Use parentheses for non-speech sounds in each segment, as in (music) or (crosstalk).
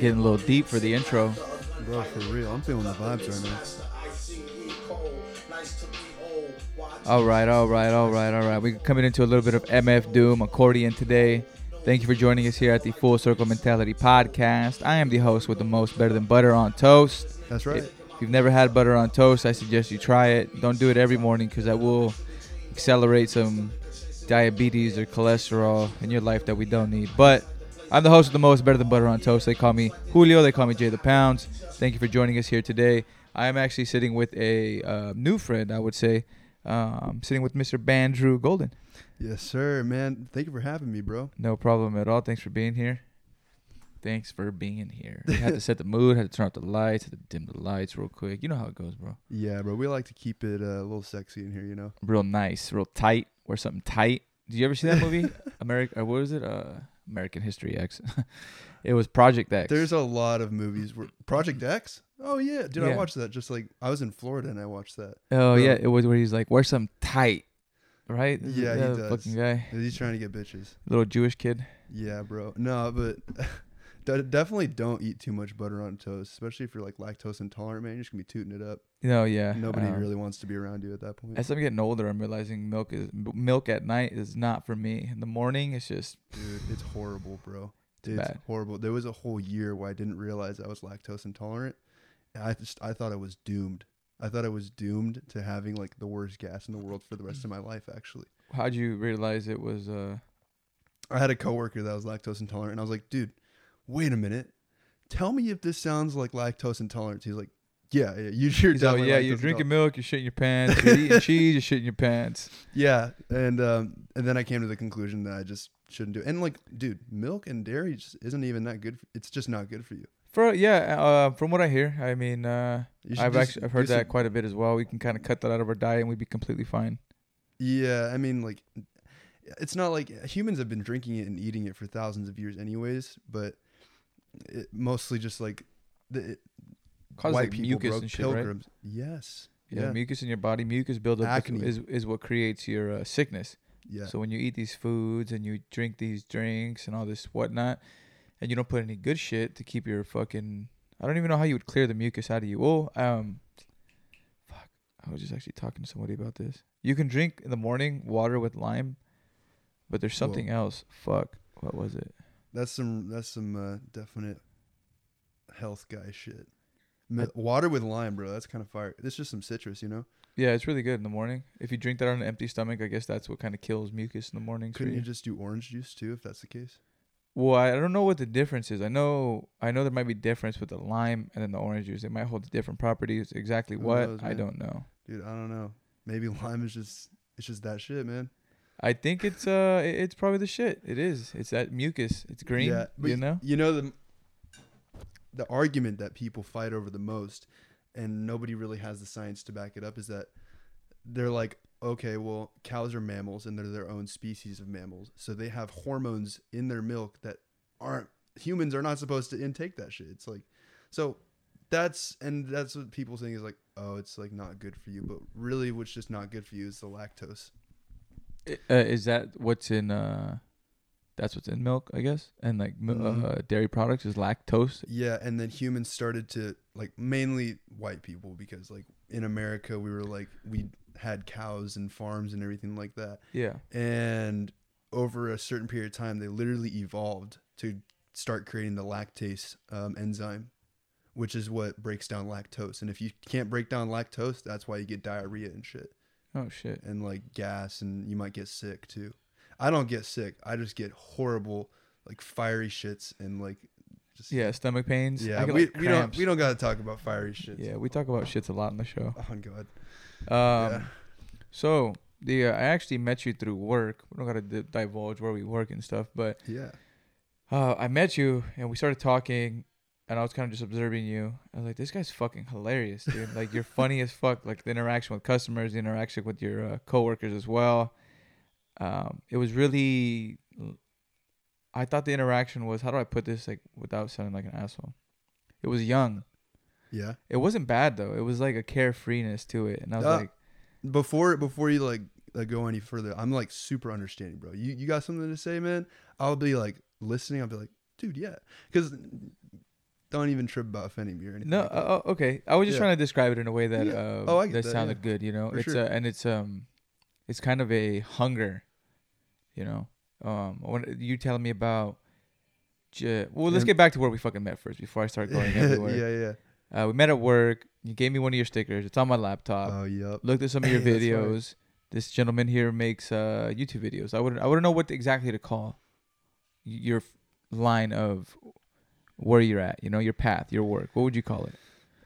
Getting a little deep for the intro. Bro, for real, I'm feeling the vibes right now. All right, all right, all right, all right. We're coming into a little bit of MF Doom accordion today. Thank you for joining us here at the Full Circle Mentality podcast. I am the host with the most better than butter on toast. That's right. If you've never had butter on toast, I suggest you try it. Don't do it every morning because that will accelerate some diabetes or cholesterol in your life that we don't need. But I'm the host of the most better than butter on toast. They call me Julio. They call me Jay the Pounds. Thank you for joining us here today. I am actually sitting with a uh, new friend, I would say. Um, sitting with Mr. Bandrew Golden. Yes, sir, man. Thank you for having me, bro. No problem at all. Thanks for being here. Thanks for being here. (laughs) We had to set the mood, had to turn off the lights, had to dim the lights real quick. You know how it goes, bro. Yeah, bro. We like to keep it uh, a little sexy in here, you know. Real nice, real tight. Wear something tight. Did you ever see that movie? (laughs) American, or what was it? Uh, American History X. (laughs) it was Project X. There's a lot of movies. Where, Project X. Oh yeah, dude. I Yeah. watched that. Just like I was in Florida and I watched that. oh yeah, it was where he's like, wear something tight, right? Yeah, he does. Fucking guy, He's trying to get bitches. little Jewish kid. Yeah, bro. No, but de- definitely don't eat too much butter on toast, especially if you're like lactose intolerant, man. You're just gonna be tooting it up. No, yeah. Nobody um, really wants to be around you at that point. As I'm getting older, I'm realizing milk is milk at night is not for me. In the morning, it's just Dude, it's horrible, bro. It's It's horrible. There was a whole year where I didn't realize I was lactose intolerant. And I just I thought I was doomed. I thought I was doomed to having like the worst gas in the world for the rest of my life. Actually, how'd you realize it was uh I had a coworker that was lactose intolerant, and I was like, dude, wait a minute. Tell me if this sounds like lactose intolerance. He's like, yeah, yeah you, He's all, definitely yeah, you're drinking milk, you're shitting your pants, you're eating (laughs) cheese, you're shitting your pants. Yeah, and um, and then I came to the conclusion that I just shouldn't do. It. And like, dude, milk and dairy just isn't even that good. It's just not good for you. For yeah, uh, from what I hear, I mean, uh, I've actually I've heard that some- quite a bit as well. We can kind of cut that out of our diet and we'd be completely fine. Yeah, I mean, like, it's not like humans have been drinking it and eating it for thousands of years, anyways. But it, mostly just like the it, Causes white like people mucus broke and shit, right? Yes. Yeah, Yeah. mucus in your body, mucus buildup is is what creates your uh, sickness. Yeah. So when you eat these foods and you drink these drinks and all this whatnot, and you don't put any good shit to keep your fucking, I don't even know how you would clear the mucus out of you. Oh, um, fuck, I was just actually talking to somebody about this. You can drink in the morning water with lime, but there's Whoa. something else. Fuck, what was it? That's some that's some uh, definite health guy shit. Mi- Water with lime, bro. That's kind of fire. It's just some citrus, you know. Yeah, it's really good in the morning. If you drink that on an empty stomach, I guess that's what kind of kills mucus in the morning. Couldn't you just do orange juice too, if that's the case? Well, I don't know what the difference is. I know I know there might be difference with the lime and then the orange juice. They might hold different properties. Exactly Who what knows, I man? don't know. Dude, I don't know. Maybe (laughs) lime is just it's just that shit, man. I think it's uh it's probably the shit. It is. It's that mucus. It's green. Yeah, you know. You know the the argument that people fight over the most, and nobody really has the science to back it up, is that they're like, okay, well, cows are mammals and they're their own species of mammals, so they have hormones in their milk that aren't humans are not supposed to intake that shit. It's like, so that's and that's what people think is like, oh, it's like not good for you, but really, what's just not good for you is the lactose. Uh, is that what's in uh that's what's in milk, I guess, and like Mhm. uh, dairy products is lactose. Yeah, and then humans started to like mainly white people because like in America we were like we had cows and farms and everything like that. Yeah. And over a certain period of time they literally evolved to start creating the lactase um, enzyme, which is what breaks down lactose. And if you can't break down lactose, that's why you get diarrhea and shit Oh shit. and like gas and you might get sick too. I don't get sick. I just get horrible like fiery shits and like just Yeah, stomach pains. yeah, get, we, like, we don't we don't got to talk about fiery shit. Yeah, we talk about shits a lot in the show. Oh God. Um, yeah. So the uh, I actually met you through work. We don't gotta d- divulge where we work and stuff, but Yeah. uh, I met you and we started talking, and I was kind of just observing you. I was like, this guy's fucking hilarious, dude. like you're (laughs) funny as fuck. Like the interaction with customers, the interaction with your uh, coworkers as well. Um, it was really. I thought the interaction was how do I put this like without sounding like an asshole. It was young. Yeah. It wasn't bad though. It was like a carefreeness to it, and I was Uh, like, Before before you like uh, go any further, I'm like super understanding, bro. You you got something to say, man? I'll be like listening. I'll be like, dude, yeah, because don't even trip about offending me or anything. No, like uh, oh, okay. I was just Yeah. trying to describe it in a way that Yeah. uh, Oh, that that, sounded yeah. good. You know, For it's sure. uh, and it's um, it's kind of a hunger. You know, um, when you telling me about. J- well, let's get back to where we fucking met first before I start (laughs) going everywhere. yeah, yeah. Uh, we met at work. You gave me one of your stickers. It's on my laptop. Oh, yep. Looked at some of your (laughs) That's right. videos. This gentleman here makes uh, YouTube videos. I wouldn't. I wouldn't know what exactly to call your line of where you're at. You know, your path, your work. What would you call it?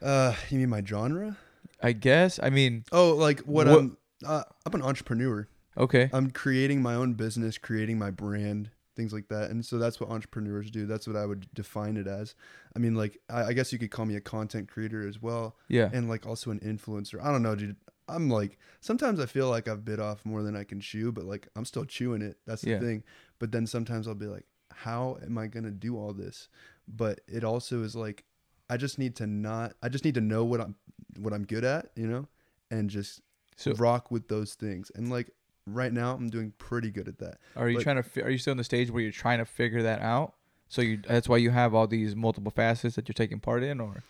Uh, you mean my genre? I guess. I mean, Oh, like what, What- I'm. Uh, I'm an entrepreneur. okay. I'm creating my own business, creating my brand, things like that. And so that's what entrepreneurs do. That's what I would define it as. I mean, like, I, I guess you could call me a content creator as well, Yeah. and like also an influencer. I don't know, dude. I'm like, sometimes I feel like I've bit off more than I can chew, but like, I'm still chewing it. That's the Yeah. thing. But then sometimes I'll be like, how am I going to do all this? But it also is like, I just need to not, I just need to know what I'm, what I'm good at, you know, and just So, rock with those things. And like right now, I'm doing pretty good at that. are you but- trying to? Fi- are you still in the stage where you're trying to figure that out? So you. That's why you have all these multiple facets that you're taking part in, or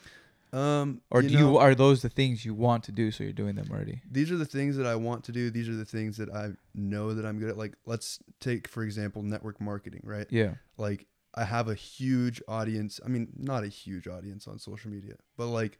Um, or do know, you? Are those the things you want to do? So you're doing them already. These are the things that I want to do. These are the things that I know that I'm good at. Like, let's take for example network marketing, right? Yeah. Like, I have a huge audience. I mean, not a huge audience on social media, but like,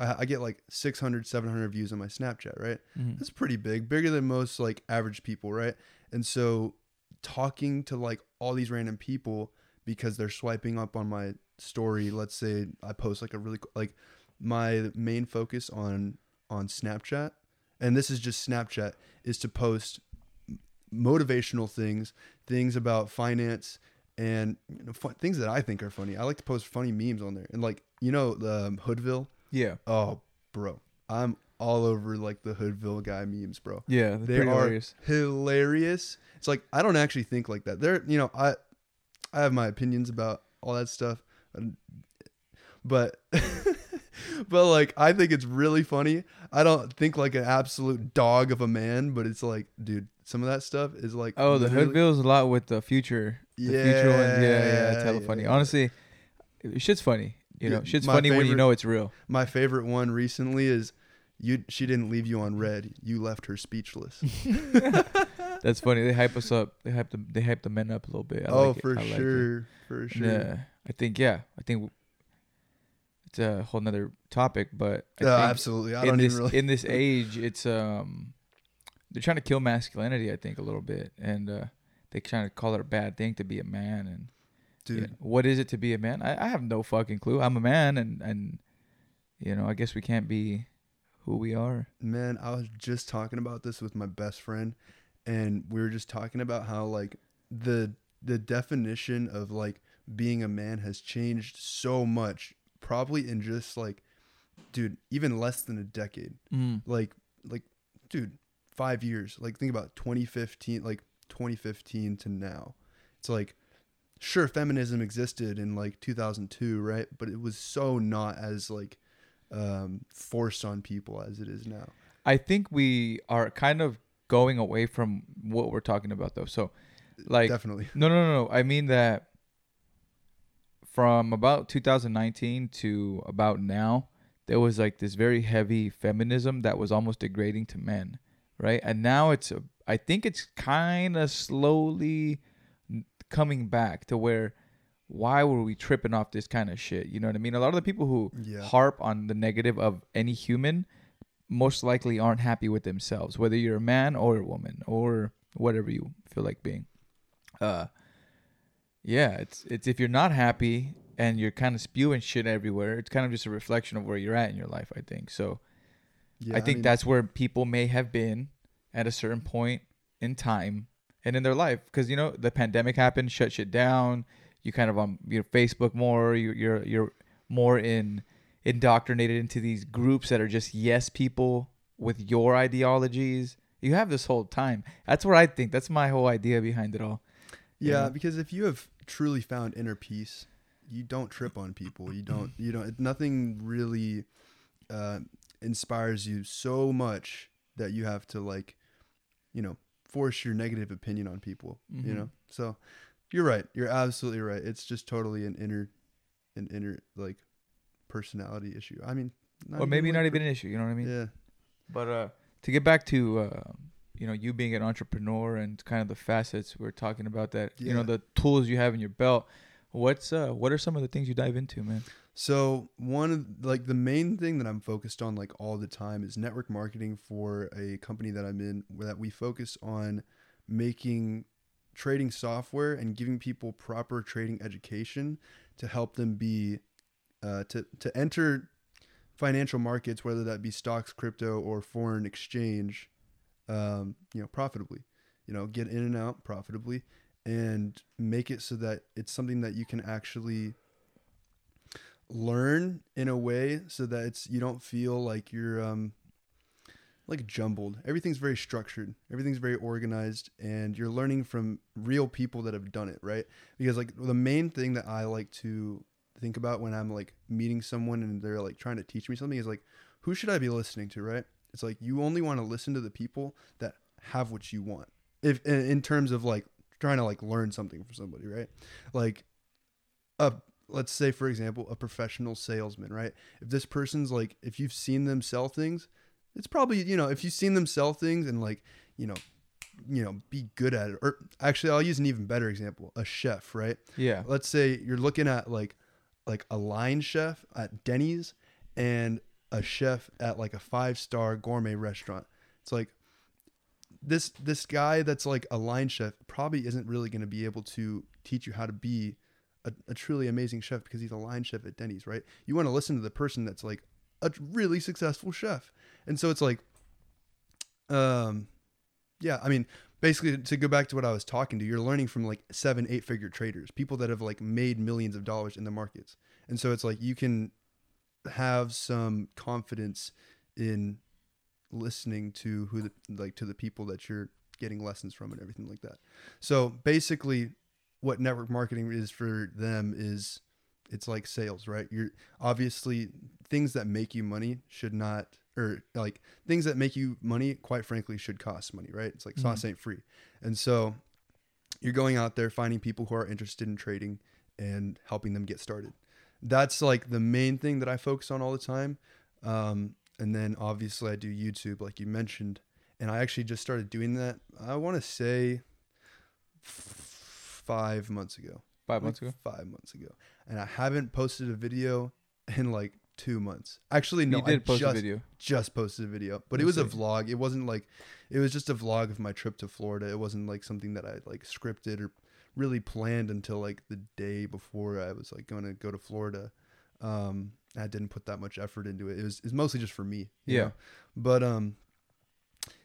I, I get like 600, 700 views on my Snapchat, right? Mhm. That's pretty big, bigger than most like average people, right? And so talking to like all these random people because they're swiping up on my story, let's say I post like a really like my main focus on on Snapchat and this is just Snapchat is to post motivational things, things about finance and you know, fun, things that I think are funny. I like to post funny memes on there. And like, you know, the um, Hoodville Yeah. Oh, bro, I'm all over like the Hoodville guy memes, bro. Yeah. They are hilarious. hilarious. It's like I don't actually think like that. They're, you know, I I have my opinions about all that stuff, but (laughs) but like I think it's really funny. I don't think like an absolute dog of a man, but it's like, dude, some of that stuff is like Oh, the hood Hoodville's a lot with the future. The future ones. Yeah, yeah. It's hella yeah, funny. yeah. Honestly, shit's funny. You know, Yeah, shit's funny when you know it's real. My favorite one recently is you. She didn't leave you on red. You left her speechless. (laughs) (laughs) That's funny. They hype us up. They hype the they hype the men up a little bit. I oh, like it. for I like sure, for sure. Yeah, I think yeah. I think it's a whole nother topic, but I Yeah, think absolutely. I don't this even really. in this (laughs) age, it's um they're trying to kill masculinity. I think a little bit, and uh, they trying to call it a bad thing to be a man. And Dude, yeah, what is it to be a man? I, I have no fucking clue. I'm a man, and and you know, I guess we can't be who we are. man, I was just talking about this with my best friend, and we were just talking about how like the the definition of like being a man has changed so much, probably in just like, dude, even less than a decade. Mm. Like, like, dude, five years. Like, think about 2015, like 2015 to now. It's like, sure, feminism existed in like 2002, right? But it was so not as like um, forced on people as it is now. I think we are kind of going away from what we're talking about, though. So, like, Definitely. No, no, no, no. I mean that from about 2019 to about now, there was like this very heavy feminism that was almost degrading to men, right? And now it's, a, I think it's kind of slowly coming back to where, why were we tripping off this kind of shit? You know what I mean? A lot of the people who Yeah. harp on the negative of any human most likely aren't happy with themselves, whether you're a man or a woman or whatever you feel like being. Uh, yeah, it's it's if you're not happy and you're kind of spewing shit everywhere, it's kind of just a reflection of where you're at in your life. I think so. Yeah, I think mean, that's where people may have been at a certain point in time and in their life because you know the pandemic happened, shut shit down. You kind of on your Facebook more. You, you're you're more in indoctrinated into these groups that are just yes people with your ideologies. You have this whole time. That's what I think. That's my whole idea behind it all. Yeah, Yeah. because if you have truly found inner peace, you don't trip on people. You don't. You don't. Nothing really uh, inspires you so much that you have to like you know, force your negative opinion on people. You Mhm. know, so you're right. You're absolutely right. It's just totally an inner, an inner like personality issue. I mean, not or maybe like not per- even an issue. You know what I mean? Yeah. But uh, to get back to uh, you know you being an entrepreneur and kind of the facets we're talking about that you know the tools you have in your belt. What's uh what are some of the things you dive into, man? So one of like the main thing that I'm focused on like all the time is network marketing for a company that I'm in where that we focus on making trading software and giving people proper trading education to help them be uh, to to enter financial markets whether that be stocks crypto or foreign exchange um, you know profitably. You know get in and out profitably and make it so that it's something that you can actually learn in a way so that it's you don't feel like you're um like jumbled. Everything's very structured. Everything's very organized and you're learning from real people that have done it, right? Because like the main thing that I like to think about when I'm like meeting someone and they're like trying to teach me something is like who should I be listening to, right? It's like you only want to listen to the people that have what you want. If in, terms of like trying to like learn something from somebody, right? Like a let's say for example a professional salesman right? If this person's like if you've seen them sell things it's probably you know if you've seen them sell things and like you know you know be good at it or actually i'll use an even better example a chef right? Yeah. let's say you're looking at like like a line chef at denny's and a chef at like a five star gourmet restaurant. It's like this this guy that's like a line chef probably isn't really going to be able to teach you how to be a, a truly amazing chef because he's a line chef at Denny's, right? You want to listen to the person that's like a really successful chef. And so it's like um yeah, I mean, basically to go back to what I was talking to, you're learning from like seven, eight figure traders, people that have like made millions of dollars in the markets. And so it's like you can have some confidence in listening to who the like to the people that you're getting lessons from and everything like that. So basically what network marketing is for them is it's like sales, right? You're obviously things that make you money should not or like things that make you money quite frankly should cost money, right? It's like sauce ain't free. And so you're going out there finding people who are interested in trading and helping them get started. That's like the main thing that I focus on all the time. Um, and then obviously I do YouTube, like you mentioned, and I actually just started doing that. I want to say f- five months ago. Five months ago. Five months ago, and I haven't posted a video in like two months. Actually, no, you did I post just a video. just posted a video, but it Let's was a vlog. It wasn't like it was just a vlog of my trip to Florida. It wasn't like something that I like scripted or really planned until like the day before I was like going to go to Florida. Um, I didn't put that much effort into it. It was it's mostly just for me. Yeah. know? But um,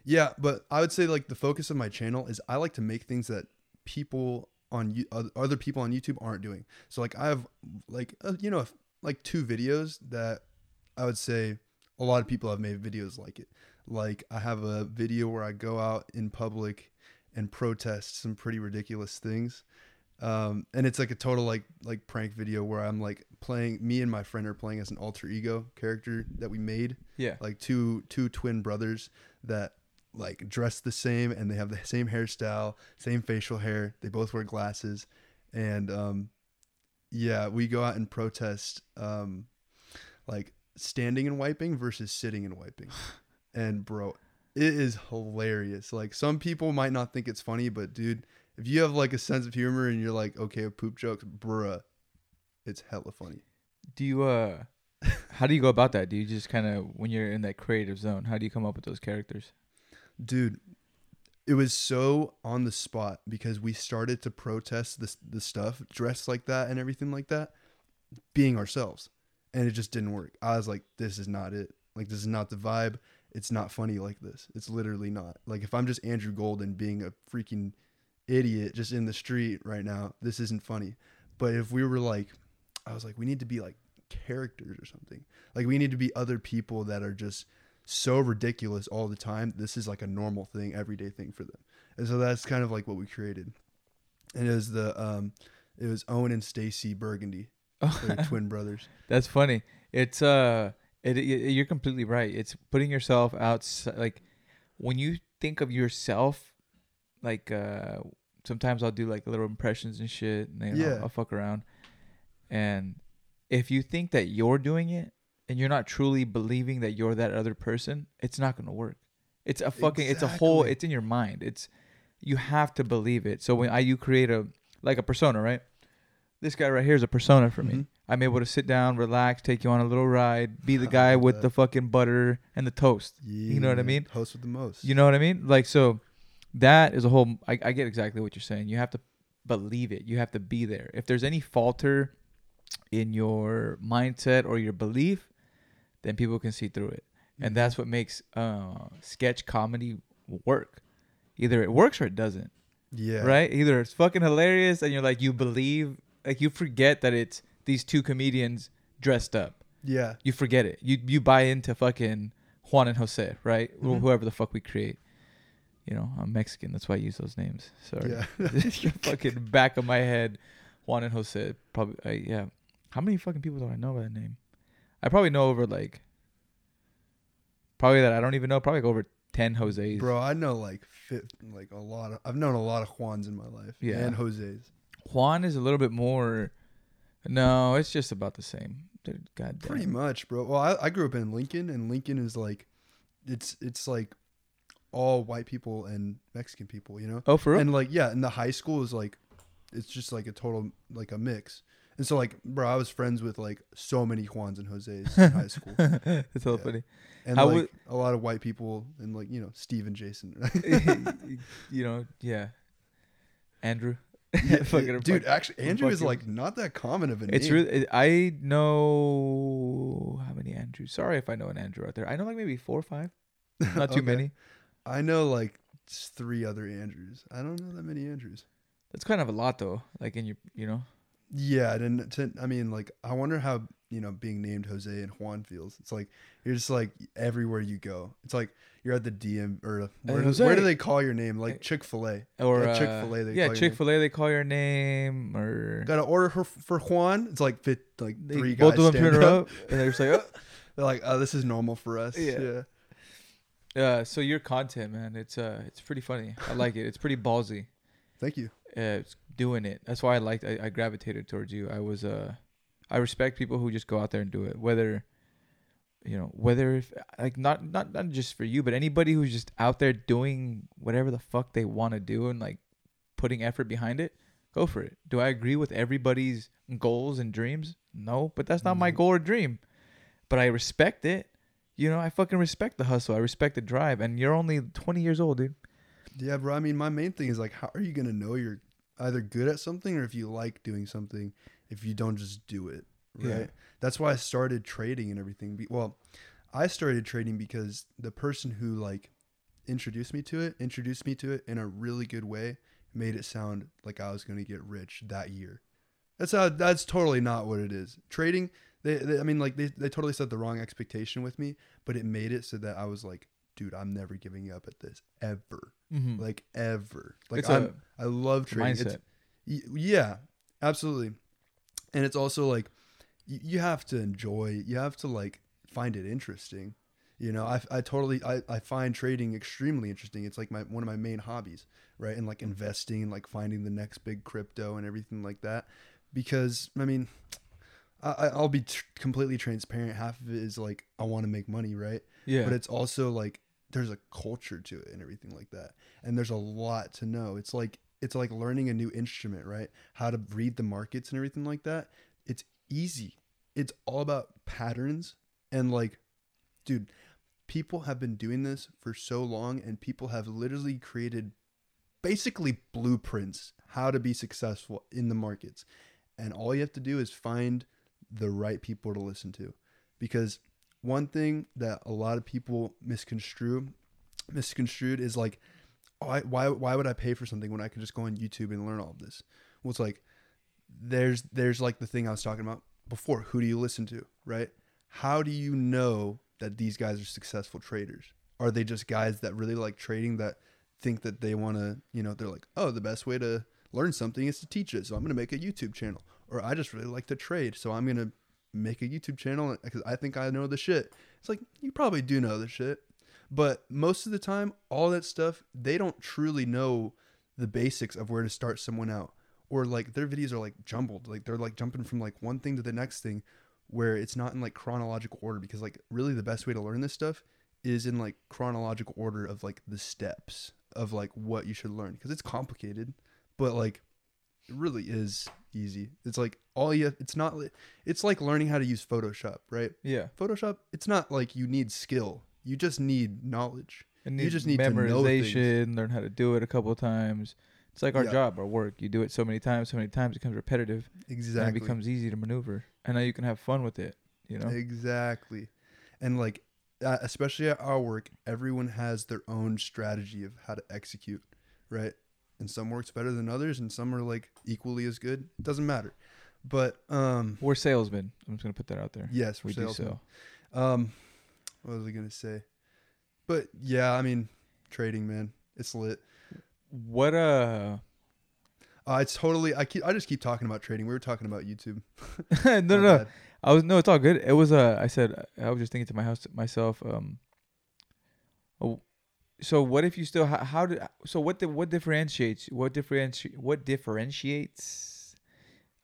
yeah. But I would say like the focus of my channel is I like to make things that people on you other people on YouTube aren't doing. So like I have like uh, you know like two videos that I would say a lot of people have made videos like it. Like I have a video where I go out in public and protest some pretty ridiculous things. Um, and it's like a total like like prank video where I'm like playing me and my friend are playing as an alter ego character that we made Yeah. like two two twin brothers that like dress the same and they have the same hairstyle, same facial hair. They both wear glasses, and um, yeah, we go out and protest um, like standing and wiping versus sitting and wiping. (sighs) and bro, it is hilarious. Like some people might not think it's funny, but dude, if you have like a sense of humor and you're like okay with poop jokes, bruh, it's hella funny. Do you uh (laughs) how do you go about that? Do you just kind of when you're in that creative zone, how do you come up with those characters? Dude it was so on the spot because we started to protest this the stuff dressed like that and everything like that being ourselves. And it just didn't work. I was like this is not it. Like this is not the vibe. It's not funny like this. It's literally not. Like if i'm just andrew golden being a freaking idiot just in the street right now this isn't funny. But if we were like i was like we need to be like characters or something. Like we need to be other people that are just so ridiculous all the time. This is like a normal thing, everyday thing for them. And so that's kind of like what we created. And it was the um it was Owen and Stacy Burgundy. (laughs) They're twin brothers. That's funny. It's uh, it, it you're completely right. It's putting yourself out like when you think of yourself, like uh, sometimes I'll do like little impressions and shit, and then Yeah. I'll, I'll fuck around. And if you think that you're doing it and you're not truly believing that you're that other person, it's not gonna work. It's a fucking. It's a whole. It's in your mind. It's you have to believe it. So when I you create a like a persona, right? This guy right here is a persona for me. Mhm. I'm able to sit down, relax, take you on a little ride, be the guy with that. the fucking butter and the toast. You know what I mean? Host with the most. You know what I mean? Like so, that is a whole. I, I get exactly what you're saying. You have to believe it. You have to be there. If there's any falter in your mindset or your belief, then people can see through it, and Mhm. that's what makes uh, sketch comedy work. Either it works or it doesn't. yeah. Right? Either it's fucking hilarious and you're like you believe, like you forget that it's these two comedians dressed up Yeah. you forget it. You you buy into fucking Juan and Jose, right? Mhm. Whoever the fuck we create. You know, I'm Mexican. That's why I use those names. Sorry. Yeah. (laughs) fucking back of my head, Juan and Jose. Probably, I, yeah. How many fucking people do I know by that name? I probably know over like, probably that I don't even know. Probably like over ten Jose's. Bro, I know like fit, like a lot of. I've known a lot of Juans in my life. Yeah. And Jose's. Juan is a little bit more. No, it's just about the same. They're goddamn. Pretty much, bro. Well, I, I grew up in Lincoln, and Lincoln is like, it's it's like all white people and Mexican people, you know. Oh, for real? And like, yeah, and the high school is like, it's just like a total like a mix. And so like, bro, I was friends with like so many Juans and Jose's in high school, (laughs) it's so Yeah. funny. and How like would- a lot of white people, and like you know Steve and Jason. (laughs) (laughs) you know, yeah. Andrew. Yeah, dude, actually, Andrew is like not that common of a name. It's really. I know how many Andrews. Sorry if I know an Andrew out there. I know like maybe four or five. Not too Okay. many. I know like three other Andrews. I don't know that many Andrews. That's kind of a lot though. Like in your, you know. Yeah, and to, I mean, like, I wonder how you know being named Jose and Juan feels. It's like you're just like everywhere you go. It's like you're at the DM or where, do, Jose. where do they call your name? Like Chick Fil A. Or uh, Chick-fil-A, yeah, Chick Fil A. They call your name or Got to order for, for Juan. It's like fit like they, three both guys of them turn around and they're just like, oh. (laughs) They're like, oh, this is normal for us. Yeah. yeah. Uh, so your content, man, it's uh, it's pretty funny. I like it. It's pretty ballsy. Thank you. uh, doing it. That's why I liked. I, I gravitated towards you. I was uh, I respect people who just go out there and do it. Whether, you know, whether if like not not not just for you, but anybody who's just out there doing whatever the fuck they want to do and like putting effort behind it, go for it. Do I agree with everybody's goals and dreams? No, but that's not my goal or dream. But I respect it. You know, I fucking respect the hustle. I respect the drive. And you're only 20 years old, dude. Yeah, bro. I mean, my main thing is like, how are you gonna know you're either good at something or if you like doing something if you don't just do it, right? Yeah. That's why I started trading and everything. Well, I started trading because the person who like introduced me to it introduced me to it in a really good way, made it sound like I was gonna get rich that year. That's how. That's totally not what it is. Trading. They, they I mean, like they, they totally set the wrong expectation with me, but it made it so that I was like, dude, I'm never giving up at this ever Mm-hmm. like ever. Like it's I'm, a I love trading. It's- mindset. yeah, absolutely. And it's also like y- you have to enjoy. You have to like find it interesting. You know, I, I totally I, I find trading extremely interesting. It's like my one of my main hobbies, right? And like investing and like finding the next big crypto and everything like that. Because I mean, I- I'll be tr- completely transparent. Half of it is like I want to make money, right? yeah. but it's also like there's a culture to it and everything like that. And there's a lot to know. It's like it's like learning a new instrument right? How to read the markets and everything like that. It's easy. It's all about patterns. And like dude people have been doing this for so long and people have literally created basically blueprints how to be successful in the markets. And all you have to do is find the right people to listen to. Because one thing that a lot of people misconstrue misconstrued is like why why would I pay for something when I could just go on YouTube and learn all of this? Well, it's like there's there's like the thing I was talking about before. Who do you listen to, right? How do you know that these guys are successful traders? Are they just guys that really like trading that think that they want to, you know, they're like, "Oh, the best way to learn something is to teach it." So I'm going to make a YouTube channel. Or I just really like to trade, so I'm going to make a YouTube channel because I think I know the shit. It's like you probably do know the shit, But most of the time, all that stuff, they don't truly know the basics of where to start someone out. Or like their videos are like jumbled. Like they're like jumping from like one thing to the next thing where it's not in like chronological order because like really the best way to learn this stuff is in like chronological order of like the steps of like what you should learn because it's complicated, but like it really is easy. It's like all you it's not it's like learning how to use Photoshop, right? Yeah. Photoshop, it's not like you need skill. You just need knowledge. And You just need memorization, learn how to do it a couple of times. It's like our Yeah. job, our work. You do it so many times, so many times it becomes repetitive, Exactly. and it becomes easy to maneuver. And now you can have fun with it. You know. Exactly. And like uh, especially at our work, everyone has their own strategy of how to execute, right? And some works better than others and some are like equally as good. It doesn't matter. But um We're salesmen. I'm just gonna put that out there. yes, we for do salesmen. sell. Um what was I going to say? But yeah, I mean, trading, man. It's lit. What uh? Uh, it's totally I keep I just keep talking about trading. We were talking about YouTube. (laughs) no, no, no. I was no, it's all good. It was uh, I said I was just thinking to my house myself. Um. Oh, so what if you still how, how do so what the, what differentiates what differentiate what differentiates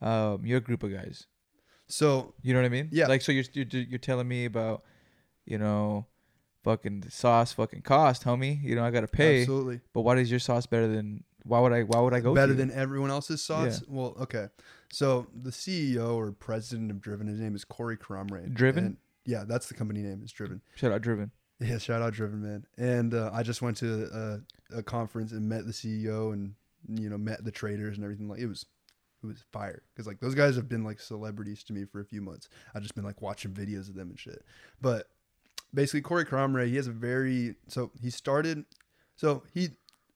um your group of guys? So, You know what I mean? Yeah. Like so you're you're, you're telling me about you know fucking sauce fucking cost, homie. You know I gotta pay, absolutely. but why is your sauce better than why would I why would I go better than everyone else's sauce. Well, okay. So the CEO or president of Driven, his name is Corey Cromray. Driven? And- yeah, that's the company name. is Driven. Shout out driven. Yeah, shout out Driven Man. And uh, I just went to a, a conference and met the CEO and you know met the traders and everything. Like it was, it was fire because like those guys have been like celebrities to me for a few months. I've just been like watching videos of them and shit. But basically, Corey Cromray, he has a very so he started, so he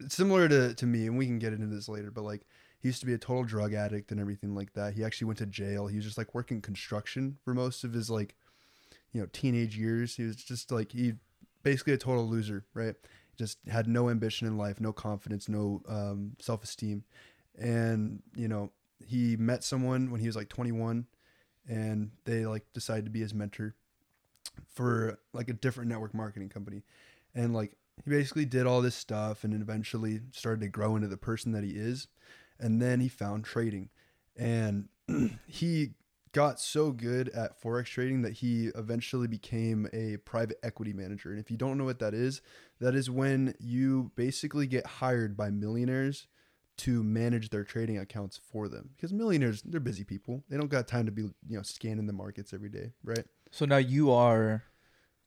similar to to me, and we can get into this later. But like he used to be a total drug addict and everything like that. He actually went to jail. He was just like working construction for most of his like you know teenage years. He was just like he basically a total loser, right? Just had no ambition in life, no confidence, no um, self esteem, and you know he met someone when he was like 21, and they like decided to be his mentor for like a different network marketing company, and like he basically did all this stuff, and eventually started to grow into the person that he is, and then he found trading, and (clears throat) he got so good at forex trading that he eventually became a private equity manager. And if you don't know what that is, that is when you basically get hired by millionaires to manage their trading accounts for them. Because millionaires, they're busy people. They don't got time to be, you know, scanning the markets every day, right? So now you are,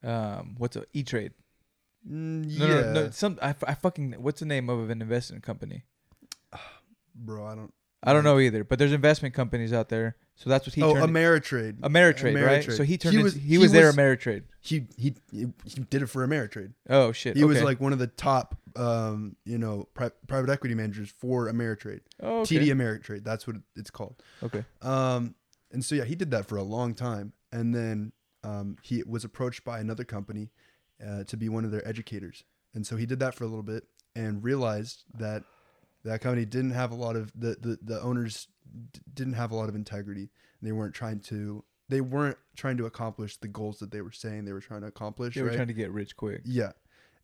um, what's a E Trade? Mm, No, yeah, no, no. Some I, I fucking what's the name of an investment company? (sighs) bro, I don't. I don't know either, but there's investment companies out there. So that's what he oh, turned. Ameritrade. Ameritrade, right? Ameritrade. So he turned. He was- was, he he was there Ameritrade. he, he he did it for Ameritrade. Oh shit. He was like one of the top, um, you know, pri- private equity managers for Ameritrade. oh, okay. TD Ameritrade. That's what it's called. Okay. Um, and so yeah, he did that for a long time, and then um, he was approached by another company uh, to be one of their educators, and so he did that for a little bit and realized that that company didn't have a lot of the the, the owners d- didn't have a lot of integrity. They weren't trying to they weren't trying to accomplish the goals that they were saying they were trying to accomplish. They were right? trying to get rich quick. Yeah.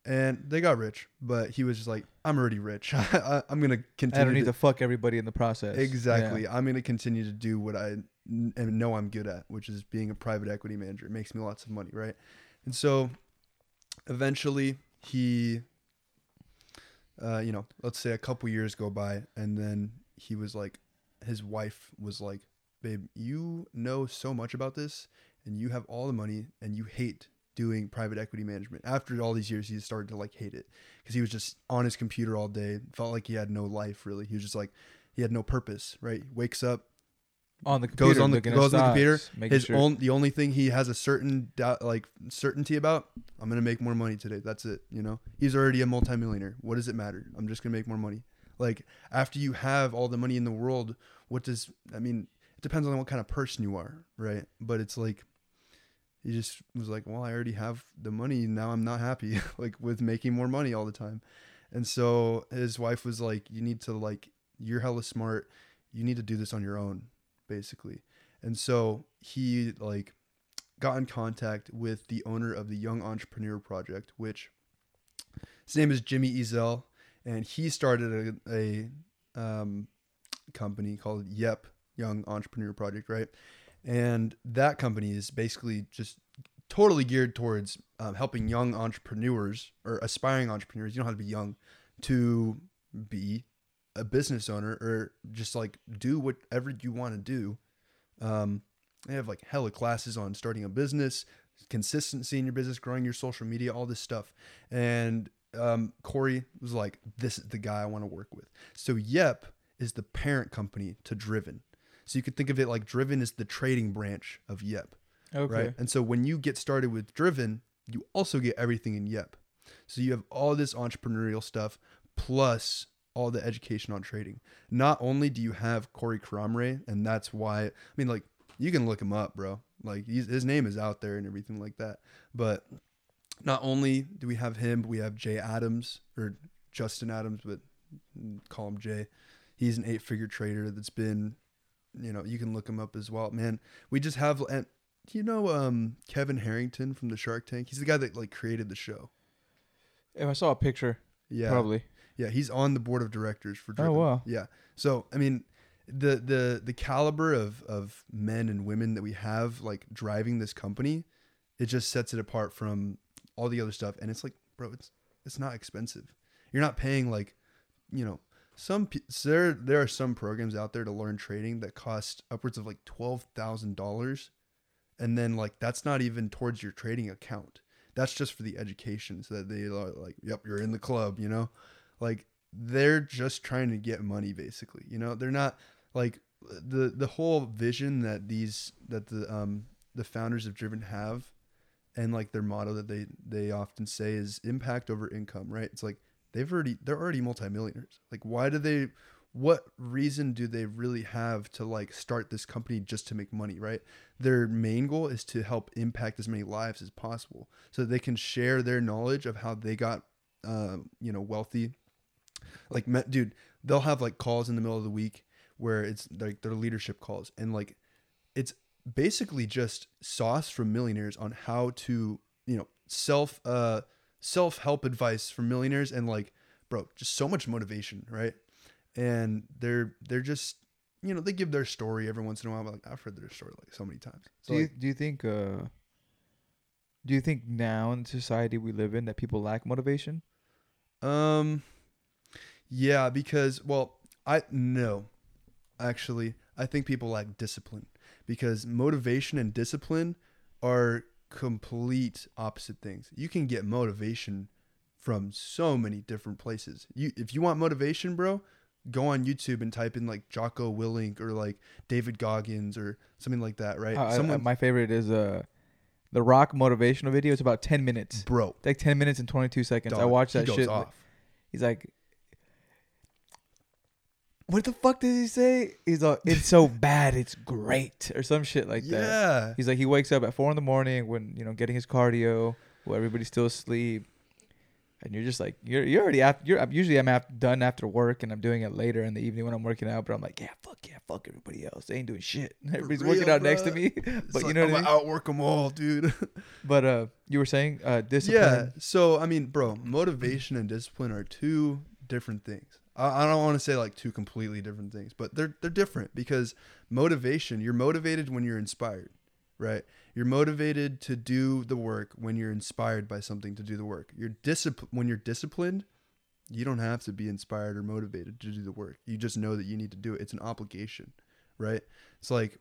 And they got rich, but he was just like, I'm already rich. (laughs) I, I'm going to continue. I don't need to, to fuck everybody in the process. Exactly. Yeah. I'm going to continue to do what I n- and know I'm good at, which is being a private equity manager. It makes me lots of money, right? And so eventually he, uh, you know, let's say a couple years go by, and then he was like, his wife was like, babe, you know so much about this, and you have all the money, and you hate doing private equity management. After all these years, he started to like hate it because he was just on his computer all day. Felt like he had no life really. He was just like he had no purpose. Right? Wakes up, On the computer, goes on the goes on the computer. His sure- own the only thing he has a certain doubt, like certainty about. I'm gonna make more money today. That's it. You know, he's already a multimillionaire. What does it matter? I'm just gonna make more money. Like after you have all the money in the world, what does I mean? It depends on what kind of person you are, right? But it's like he just was like, well, I already have the money. Now I'm not happy (laughs) like with making more money all the time. And so his wife was like, you need to like, you're hella smart. You need to do this on your own, basically. And so he like got in contact with the owner of the Young Entrepreneur Project, which His name is Jimmy Ezel, and he started a, a um, company called Yep Young Entrepreneur Project, right? And that company is basically just totally geared towards um, helping young entrepreneurs or aspiring entrepreneurs. You don't have to be young to be a business owner or just like do whatever you want to do. Um, they have like hella classes on starting a business, consistency in your business, growing your social media, all this stuff. And um, Corey was like, "This is the guy I want to work with." So Yep is the parent company to Driven. So you could think of it like Driven is the trading branch of Yep, Okay. right? And so when you get started with Driven, you also get everything in Yep. So you have all this entrepreneurial stuff plus all the education on trading. Not only do you have Corey Cromray, and that's why I mean, like you can look him up, bro. Like he's, his name is out there and everything like that. But not only do we have him, but we have Jay Adams or Justin Adams, but call him Jay. He's an eight-figure trader that's been, you know, you can look him up as well. Man, we just have and you know um Kevin Harrington from the Shark Tank. He's the guy that like created the show. If I saw a picture, Yeah, probably. Yeah, he's on the board of directors for. Oh, wow. Yeah, so I mean, the the the caliber of of men and women that we have like driving this company, it just sets it apart from all the other stuff. And it's like, bro, it's it's not expensive. You're not paying like, you know, some so there there are some programs out there to learn trading that cost upwards of like twelve thousand dollars, and then like that's not even towards your trading account. That's just for the education, so that they are like, yep, you're in the club, you know like they're just trying to get money basically you know? They're not like the the whole vision that these that the um the founders of driven have and like their motto that they they often say is impact over income right? It's like they've already they're already multimillionaires. Like why do they what reason do they really have to like start this company just to make money right? Their main goal is to help impact as many lives as possible so they can share their knowledge of how they got uh, you know wealthy like dude they'll have like calls in the middle of the week where it's like their leadership calls. And like it's basically just sauce from millionaires on how to you know self uh self help advice from millionaires and like bro just so much motivation right? And they're they're just you know they give their story every once in a while but like i've heard their story like so many times. So do you like, do you think uh do you think now in the society we live in that people lack motivation? Um, yeah, because well, I no, actually, I think people lack discipline because motivation and discipline are complete opposite things. You can get motivation from so many different places. You if you want motivation, bro, go on YouTube and type in like Jocko Willink or like David Goggins or something like that, right? Uh, I- I- my favorite is uh the Rock motivational video. It's about ten minutes. bro, It's like ten minutes and twenty two seconds. I dog, watched he that goes shit. Off. He's like, "What the fuck did he say?" He's like, "It's so (laughs) bad, it's great," or some shit like that. yeah, He's like, he wakes up at four in the morning when you know getting his cardio, while everybody's still asleep, and you're just like, you're you're already after. You're usually I'm after, done after work, and I'm doing it later in the evening when I'm working out. But I'm like, yeah, fuck yeah, fuck everybody else. They ain't doing shit. (laughs) Everybody's working real, out next to me. (laughs) But you like, know I'm what I mean. gonna outwork them all, dude. But uh, you were saying uh, discipline. Yeah. So I mean, bro, motivation and discipline are two different things. I, don't want to say like two completely different things, but they're they're different because motivation, you're motivated when you're inspired, right? You're motivated to do the work when you're inspired by something to do the work. You're disciplined when you're disciplined. You don't have to be inspired or motivated to do the work. You just know that you need to do it. It's an obligation, right? It's like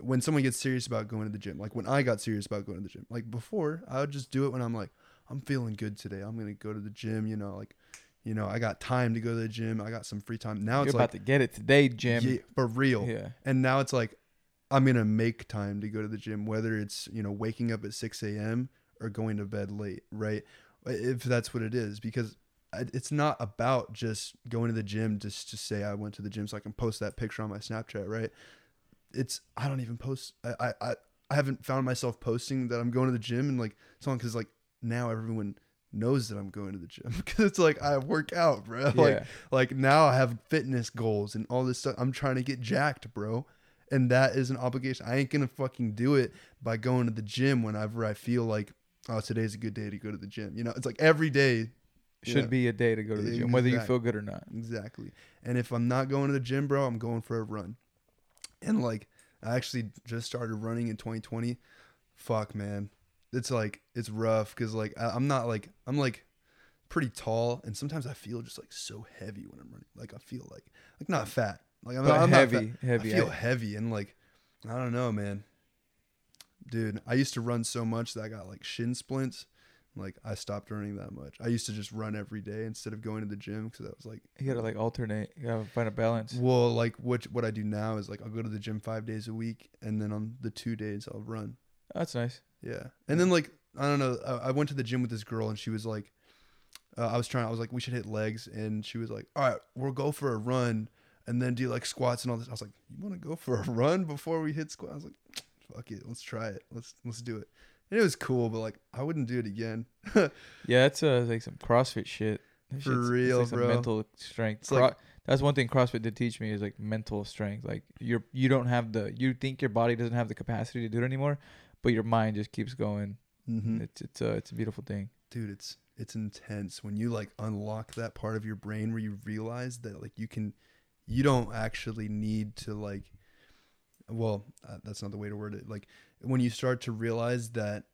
when someone gets serious about going to the gym, like when I got serious about going to the gym, like before, I would just do it when I'm like, I'm feeling good today. I'm gonna go to the gym. You know, like, you know, I got time to go to the gym. I got some free time. Now You're it's about like, to get it today, Jim. yeah, for real. Yeah. And now it's like, I'm gonna make time to go to the gym, whether it's you know waking up at 6 a.m. or going to bed late, right? If that's what it is, because it's not about just going to the gym just to say I went to the gym so I can post that picture on my Snapchat, right? It's I don't even post. I I I, haven't found myself posting that I'm going to the gym and like someone because like now everyone knows that I'm going to the gym (laughs) because it's like I work out, bro. (laughs) Like Yeah. like now I have fitness goals and all this stuff. I'm trying to get jacked, bro. And that is an obligation. I ain't gonna fucking do it by going to the gym whenever I feel like, oh, today's a good day to go to the gym. You know, it's like every day should Yeah. be a day to go to the gym, whether you feel good or not. Exactly. And if I'm not going to the gym, bro, I'm going for a run. And like I actually just started running in 2020. Fuck, man. It's like it's rough cuz like I, I'm not like I'm like pretty tall and sometimes I feel just like so heavy when I'm running. Like I feel like like not fat. Like I'm, But I'm not heavy, fat. heavy. I feel I- heavy and like I don't know, man. Dude, I used to run so much that I got like shin splints. Like I stopped running that much. I used to just run every day instead of going to the gym because I was like You gotta like alternate. You gotta find a balance. well, like what what I do now is like I'll go to the gym five days a week, and then on the two days I'll run. That's nice. Yeah, and then like I don't know, I, I went to the gym with this girl, and she was like, uh, I was trying, I was like, we should hit legs, and she was like, all right, we'll go for a run, and then do like squats and all this. I was like, you want to go for a (laughs) run before we hit squats? I was like, fuck it, let's try it, let's let's do it. And it was cool, but like I wouldn't do it again. (laughs) Yeah, that's uh, like some CrossFit shit. That For real, like some bro. mental strength. It's like- that's one thing CrossFit did teach me is like mental strength. Like you're you don't have the you think your body doesn't have the capacity to do it anymore, but your mind just keeps going. mm-hmm. It's it's a it's a beautiful thing. dude it's it's intense when you like unlock that part of your brain where you realize that like you can you don't actually need to like well uh, that's not the way to word it like when you start to realize that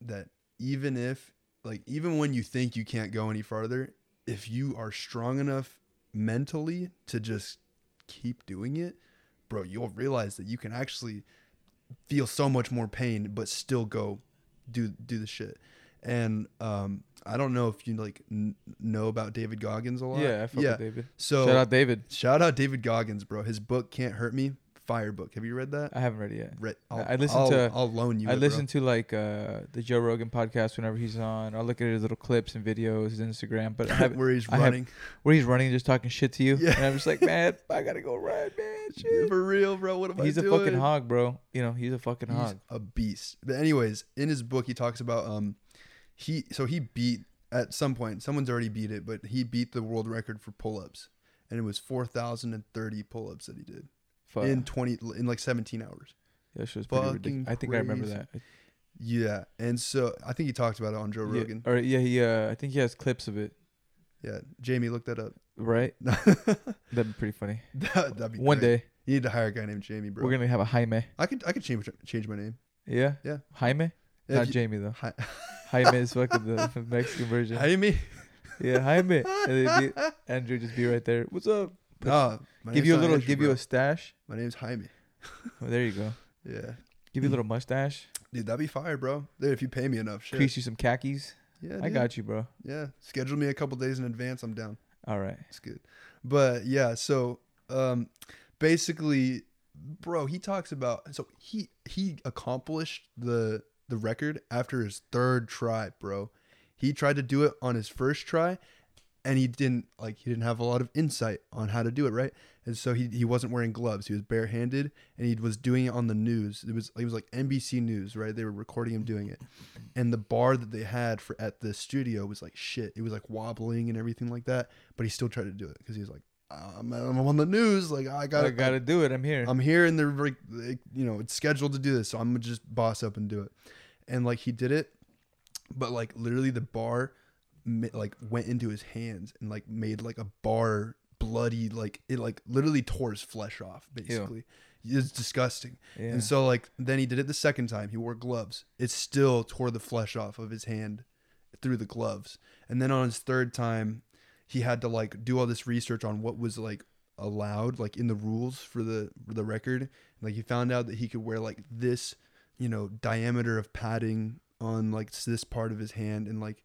that even if like even when you think you can't go any farther if you are strong enough mentally to just keep doing it bro you'll realize that you can actually feel so much more pain but still go do do the shit and um i don't know if you like n- know about david goggins a lot Yeah, I fuck yeah with David. so Shout out David. shout out david goggins bro his book can't hurt me fire book have you read that I haven't read it yet. Read, I listened I'll, to- i'll loan you I it, bro. listen to like uh, the Joe Rogan podcast whenever he's on. I look at his little clips and videos, his Instagram, but (laughs) where he's I have- running where he's running just talking shit to you. Yeah. And I'm just like, man, (laughs) I gotta go run, man. Shit. for real bro what am I? He's a fucking hog, bro. You know, he's a fucking he's hog. a beast but anyways in his book he talks about um he so he beat at some point someone's already beat it but he beat the world record for pull-ups and it was 4030 pull-ups that he did Fuck. in 20 in like 17 hours Yeah, shit was pretty fucking ridiculous. I think I remember crazy. that. yeah and so i think he talked about it on joe Yeah, rogan or yeah, he. Uh, I think he has clips of it. yeah, jamie look that up Right? (laughs) That'd be pretty funny. that, (laughs) that'd be One great. day you need to hire a guy named jamie bro we're gonna have a Jaime. i could i could change change my name Yeah. Yeah. Jaime. Not you- Jamie though. Hi- (laughs) Jaime is fucking the Mexican version. Jaime Yeah, Jaime. And be, Andrew just be right there. What's up? Put- no give you a little. Andrew, give you a stash. my name's jaime (laughs) Oh, there you go. yeah Give you a little mustache. dude that'd be fire bro dude if you pay me enough shit. Crease you some khakis. yeah I got you, bro. yeah schedule me a couple days in advance i'm down All right. It's good. But yeah, so um basically bro, he talks about so he he accomplished the the record after his third try, bro. He tried to do it on his first try and he didn't like he didn't have a lot of insight on how to do it, right? And so he he wasn't wearing gloves. He was barehanded and he was doing it on the news. It was it was like NBC News, right? They were recording him doing it. And the bar that they had for at the studio was like shit. It was like wobbling and everything like that, but he still tried to do it cuz he was like ah, I'm, I'm on the news, like I gotta I gotta do it. I'm here. I'm here and they're like, you know, it's scheduled to do this, so I'm gonna just boss up and do it. And like he did it, but like literally the bar, like went into his hands and like made like a bar bloody, like it like literally tore his flesh off. Basically, it's disgusting. yeah. And so like then he did it the second time. He wore gloves. It still tore the flesh off of his hand through the gloves. And then on his third time, he had to like do all this research on what was like allowed like in the rules for the for the record. Like he found out that he could wear like this, you know, diameter of padding on like this part of his hand and like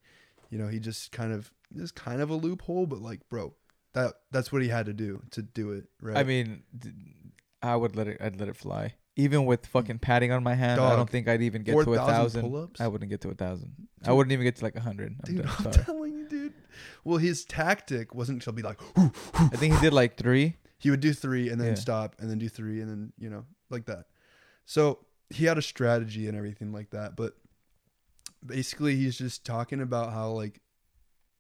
you know, he just kind of is kind of a loophole, but like bro, that that's what he had to do to do it, right? I mean, I would let it. I'd let it fly. Even with fucking padding on my hand, I don't think I'd even get to a 4,000 thousand. pull-ups? I wouldn't get to a thousand. I wouldn't even get to like a hundred. I'm Dude, I'm telling you, dude. Well, his tactic wasn't to be like, I think he did like three. he would do three and then Yeah. stop and then do three and then, you know, like that. So he had a strategy and everything like that. But basically, he's just talking about how, like,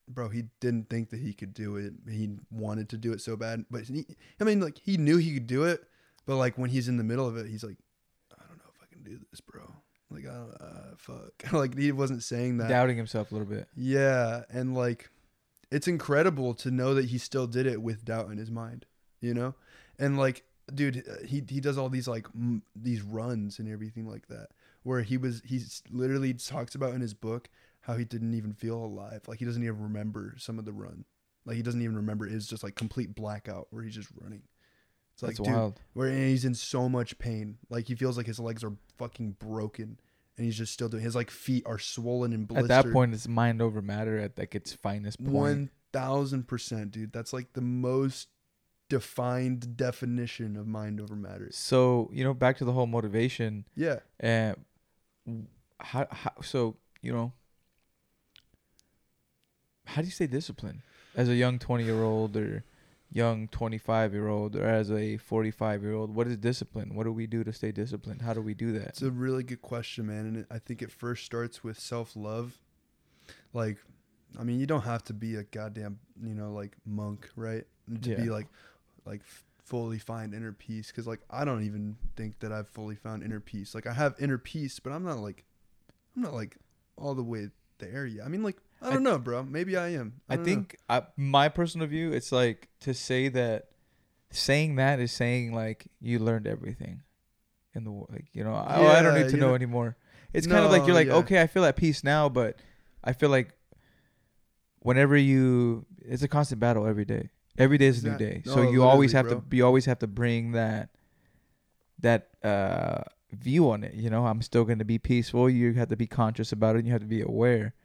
bro, he didn't think that he could do it. He wanted to do it so bad. But he, I mean, like, he knew he could do it. But, like, when he's in the middle of it, he's like, I don't know if I can do this, bro. Like, I don't, uh, fuck. (laughs) like, he wasn't saying that. doubting himself a little bit. Yeah, and like it's incredible to know that he still did it with doubt in his mind, you know? And like, dude, he he does all these like m- these runs and everything like that, where he was he's literally talks about in his book how he didn't even feel alive, like he doesn't even remember some of the run, like he doesn't even remember. It's just like complete blackout where he's just running. It's like, That's dude, wild. where he's in so much pain, like he feels like his legs are fucking broken, and he's just still doing. His like feet are swollen and blistered. At that point, it's mind over matter at like its finest point. One thousand percent, dude. That's like the most defined definition of mind over matter. So you know, back to the whole motivation. Yeah. And how, how so you know how do you stay disciplined as a young 20 year old or young 25 year old or as a 45 year old what is discipline what do we do to stay disciplined how do we do that It's a really good question, man. And it, I think it first starts with self love. Like, I mean, you don't have to be a goddamn, you know, like monk, right? To be like, like fully find inner peace. Cause like, I don't even think that I've fully found inner peace. Like, I have inner peace, but I'm not like, I'm not like all the way there yet. I mean, like, I I- don't know, bro. Maybe I am. i don't think I, my personal view it's like to say that saying that is saying like you learned everything in the world like you know I, oh, I don't need to know, know- anymore it's kind of like you're like yeah. okay i feel at peace now but i feel like whenever you it's a constant battle every day every day is a new day. So you always have literally, to you always have to bring that that uh view on it you know? I'm still going to be peaceful. You have to be conscious about it. And you have to be aware.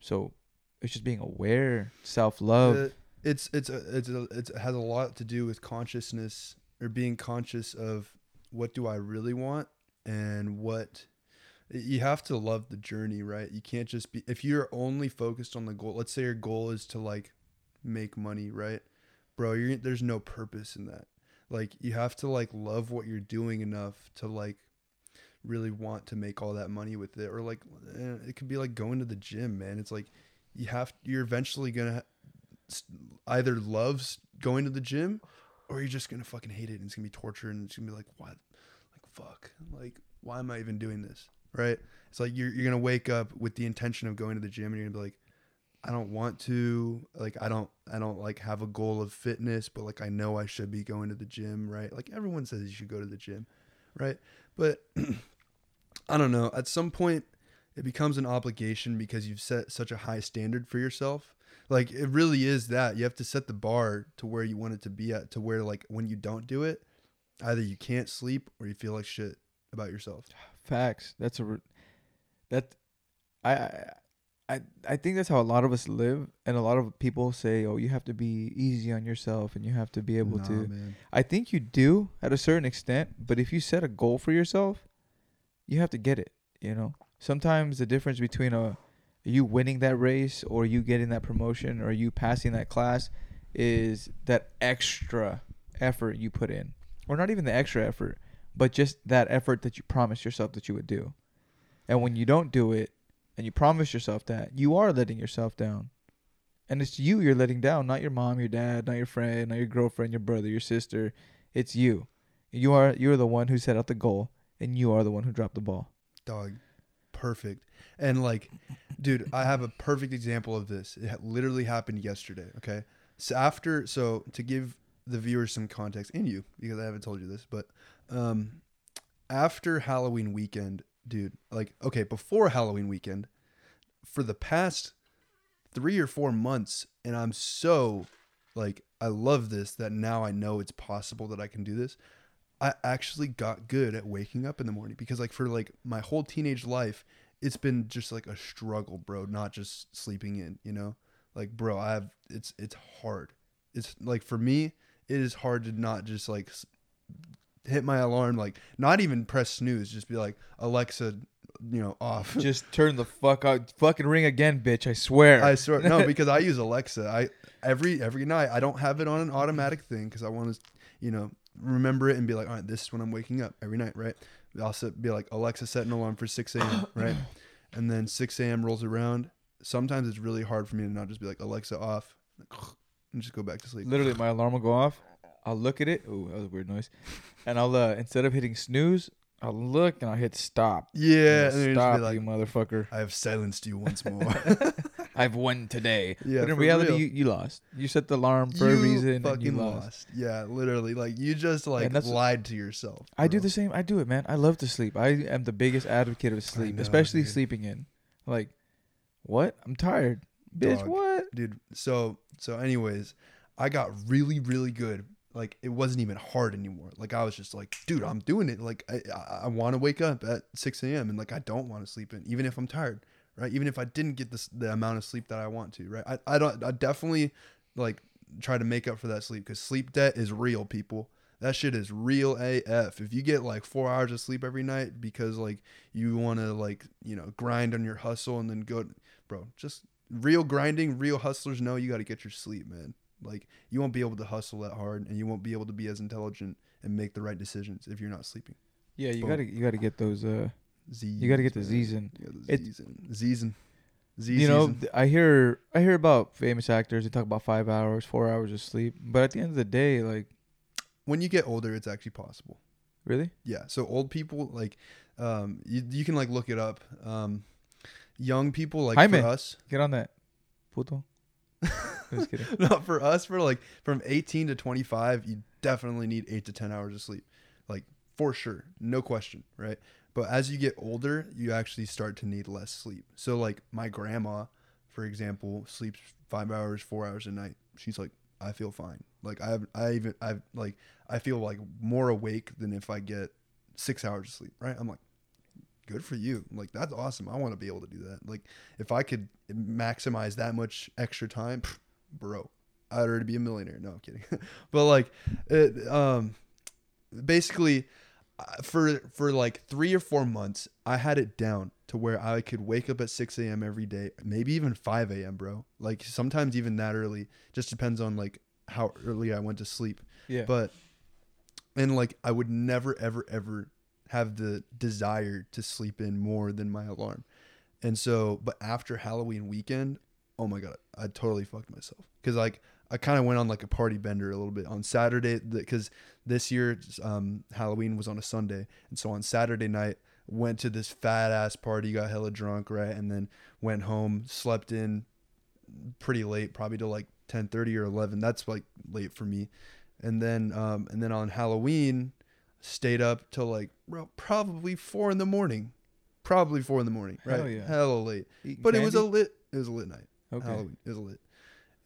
So it's just being aware self-love. Uh, it's it's a, it's a, it's, it has a lot to do with consciousness or being conscious of what do I really want and what you have to love the journey, right? You can't just be if you're only focused on the goal. Let's say your goal is to like make money, right? Bro, there's no purpose in that. Like you have to like love what you're doing enough to like really want to make all that money with it or like eh, it could be like going to the gym, man. It's like you have you're eventually going to either loves going to the gym or you're just gonna fucking hate it and it's gonna be torture and it's gonna be like what like fuck like why am i even doing this right it's like you're, you're gonna wake up with the intention of going to the gym and you're gonna be like i don't want to like i don't i don't like have a goal of fitness but like i know i should be going to the gym right? Like everyone says you should go to the gym right? But (clears throat) i don't know. At some point it becomes an obligation because you've set such a high standard for yourself. Like it really is that. You have to set the bar to where you want it to be at to where like when you don't do it either you can't sleep or you feel like shit about yourself. Facts. That's a that I I I I think that's how a lot of us live, and a lot of people say, "Oh, you have to be easy on yourself, and you have to be able Nah, to." man. I think you do at a certain extent, but if you set a goal for yourself, you have to get it. You know, sometimes the difference between a you winning that race or you getting that promotion or you passing that class is that extra effort you put in, or not even the extra effort, but just that effort that you promised yourself that you would do. And when you don't do it, and you promise yourself that, you are letting yourself down. And it's you you're letting down, not your mom, your dad, not your friend, not your girlfriend, your brother, your sister. It's you. You are you're the one who set out the goal, and you are the one who dropped the ball. dog perfect and like dude i have a perfect example of this it literally happened yesterday okay so after so to give the viewers some context in you because i haven't told you this but um after halloween weekend dude like okay before halloween weekend for the past three or four months and i'm so like i love this that now i know it's possible that i can do this I actually got good at waking up in the morning because like for like my whole teenage life, it's been just like a struggle, bro, not just sleeping in, you know? Like bro, I have it's it's hard. It's like for me, it is hard to not just like hit my alarm like not even press snooze, just be like Alexa, you know, off. (laughs) Just turn the fuck out. Fucking ring again, bitch. I swear. I swear no, (laughs) because I use Alexa. I every every night I don't have it on an automatic thing because I want to, you know, remember it and be like, all right, this is when I'm waking up every night, right? I'll set, be like Alexa set an alarm for 6 a.m. (clears throat) right, and then 6 a.m. rolls around. Sometimes it's really hard for me to not just be like Alexa off and just go back to sleep. Literally, my alarm will go off. I'll look at it. Oh, that was a weird noise. And I'll uh, instead of hitting snooze, I'll look and I'll hit stop. Yeah, And and then you just stop, be like, you motherfucker. I have silenced you once more. (laughs) I've won today. Yeah, but in reality, real. you, you lost. You set the alarm for you a reason. and fucking you lost. lost. Yeah, literally. Like you just like lied to yourself. I do the same. I do it, man. I love to sleep. I am the biggest advocate of sleep, know, especially dude. sleeping in. Like, what? I'm tired, bitch. Dog. What? dude. So so, anyways, I got really really good. Like it wasn't even hard anymore. Like I was just like, dude, I'm doing it. Like I I, want to wake up at 6 a.m. and like I don't want to sleep in, even if I'm tired, right? Even if I didn't get this the amount of sleep that I want to, right? I I don't I definitely like try to make up for that sleep because sleep debt is real, people. That shit is real AF. If you get like four hours of sleep every night because like you want to like you know grind on your hustle and then go, bro, just real grinding, real hustlers know you got to get your sleep, man. Like you won't be able to hustle that hard, and you won't be able to be as intelligent and make the right decisions if you're not sleeping. Yeah, you Boom. gotta you gotta get those. Uh, Z's, You gotta get the. Z's in. The Z's in. Z's in. Z's you know. I hear I hear about famous actors. They talk about five hours, four hours of sleep. But at the end of the day, like, when you get older, it's actually possible. really, Yeah. So old people like, um, you, you can like look it up. Um, young people like Jaime. for us, get on that, puto. (laughs) (laughs) Just kidding. (laughs) for us, for like from 18 to 25, you definitely need eight to 10 hours of sleep, like for sure, no question, right? But as you get older, you actually start to need less sleep. So, like my grandma, for example, sleeps five hours, four hours a night. She's like, I feel fine. Like I have, I even, I've like, I feel like more awake than if I get six hours of sleep, right? I'm like, good for you. Like that's awesome. I want to be able to do that. Like if I could maximize that much extra time, pff, bro, I'd already be a millionaire. No, I'm kidding. (laughs) but like, it, um, basically, uh, for for like three or four months, I had it down to where I could wake up at 6 a.m. every day, maybe even 5 a.m. Bro, like sometimes even that early. Just depends on like how early I went to sleep. Yeah, But and like I would never ever ever have the desire to sleep in more than my alarm. And so, but after Halloween weekend, oh my god, I totally fucked myself cuz like I kind of went on like a party bender a little bit on Saturday cuz this year um Halloween was on a Sunday. And so on Saturday night went to this fat ass party, got hella drunk, right? And then went home, slept in pretty late, probably to like 10:30 or 11. That's like late for me. And then um and then on Halloween stayed up till like bro, probably 4 in the morning. Probably 4 in the morning, right? Hell yeah. Hella late. Eating But it was a lit it was a lit night. Okay. Halloween. Was lit.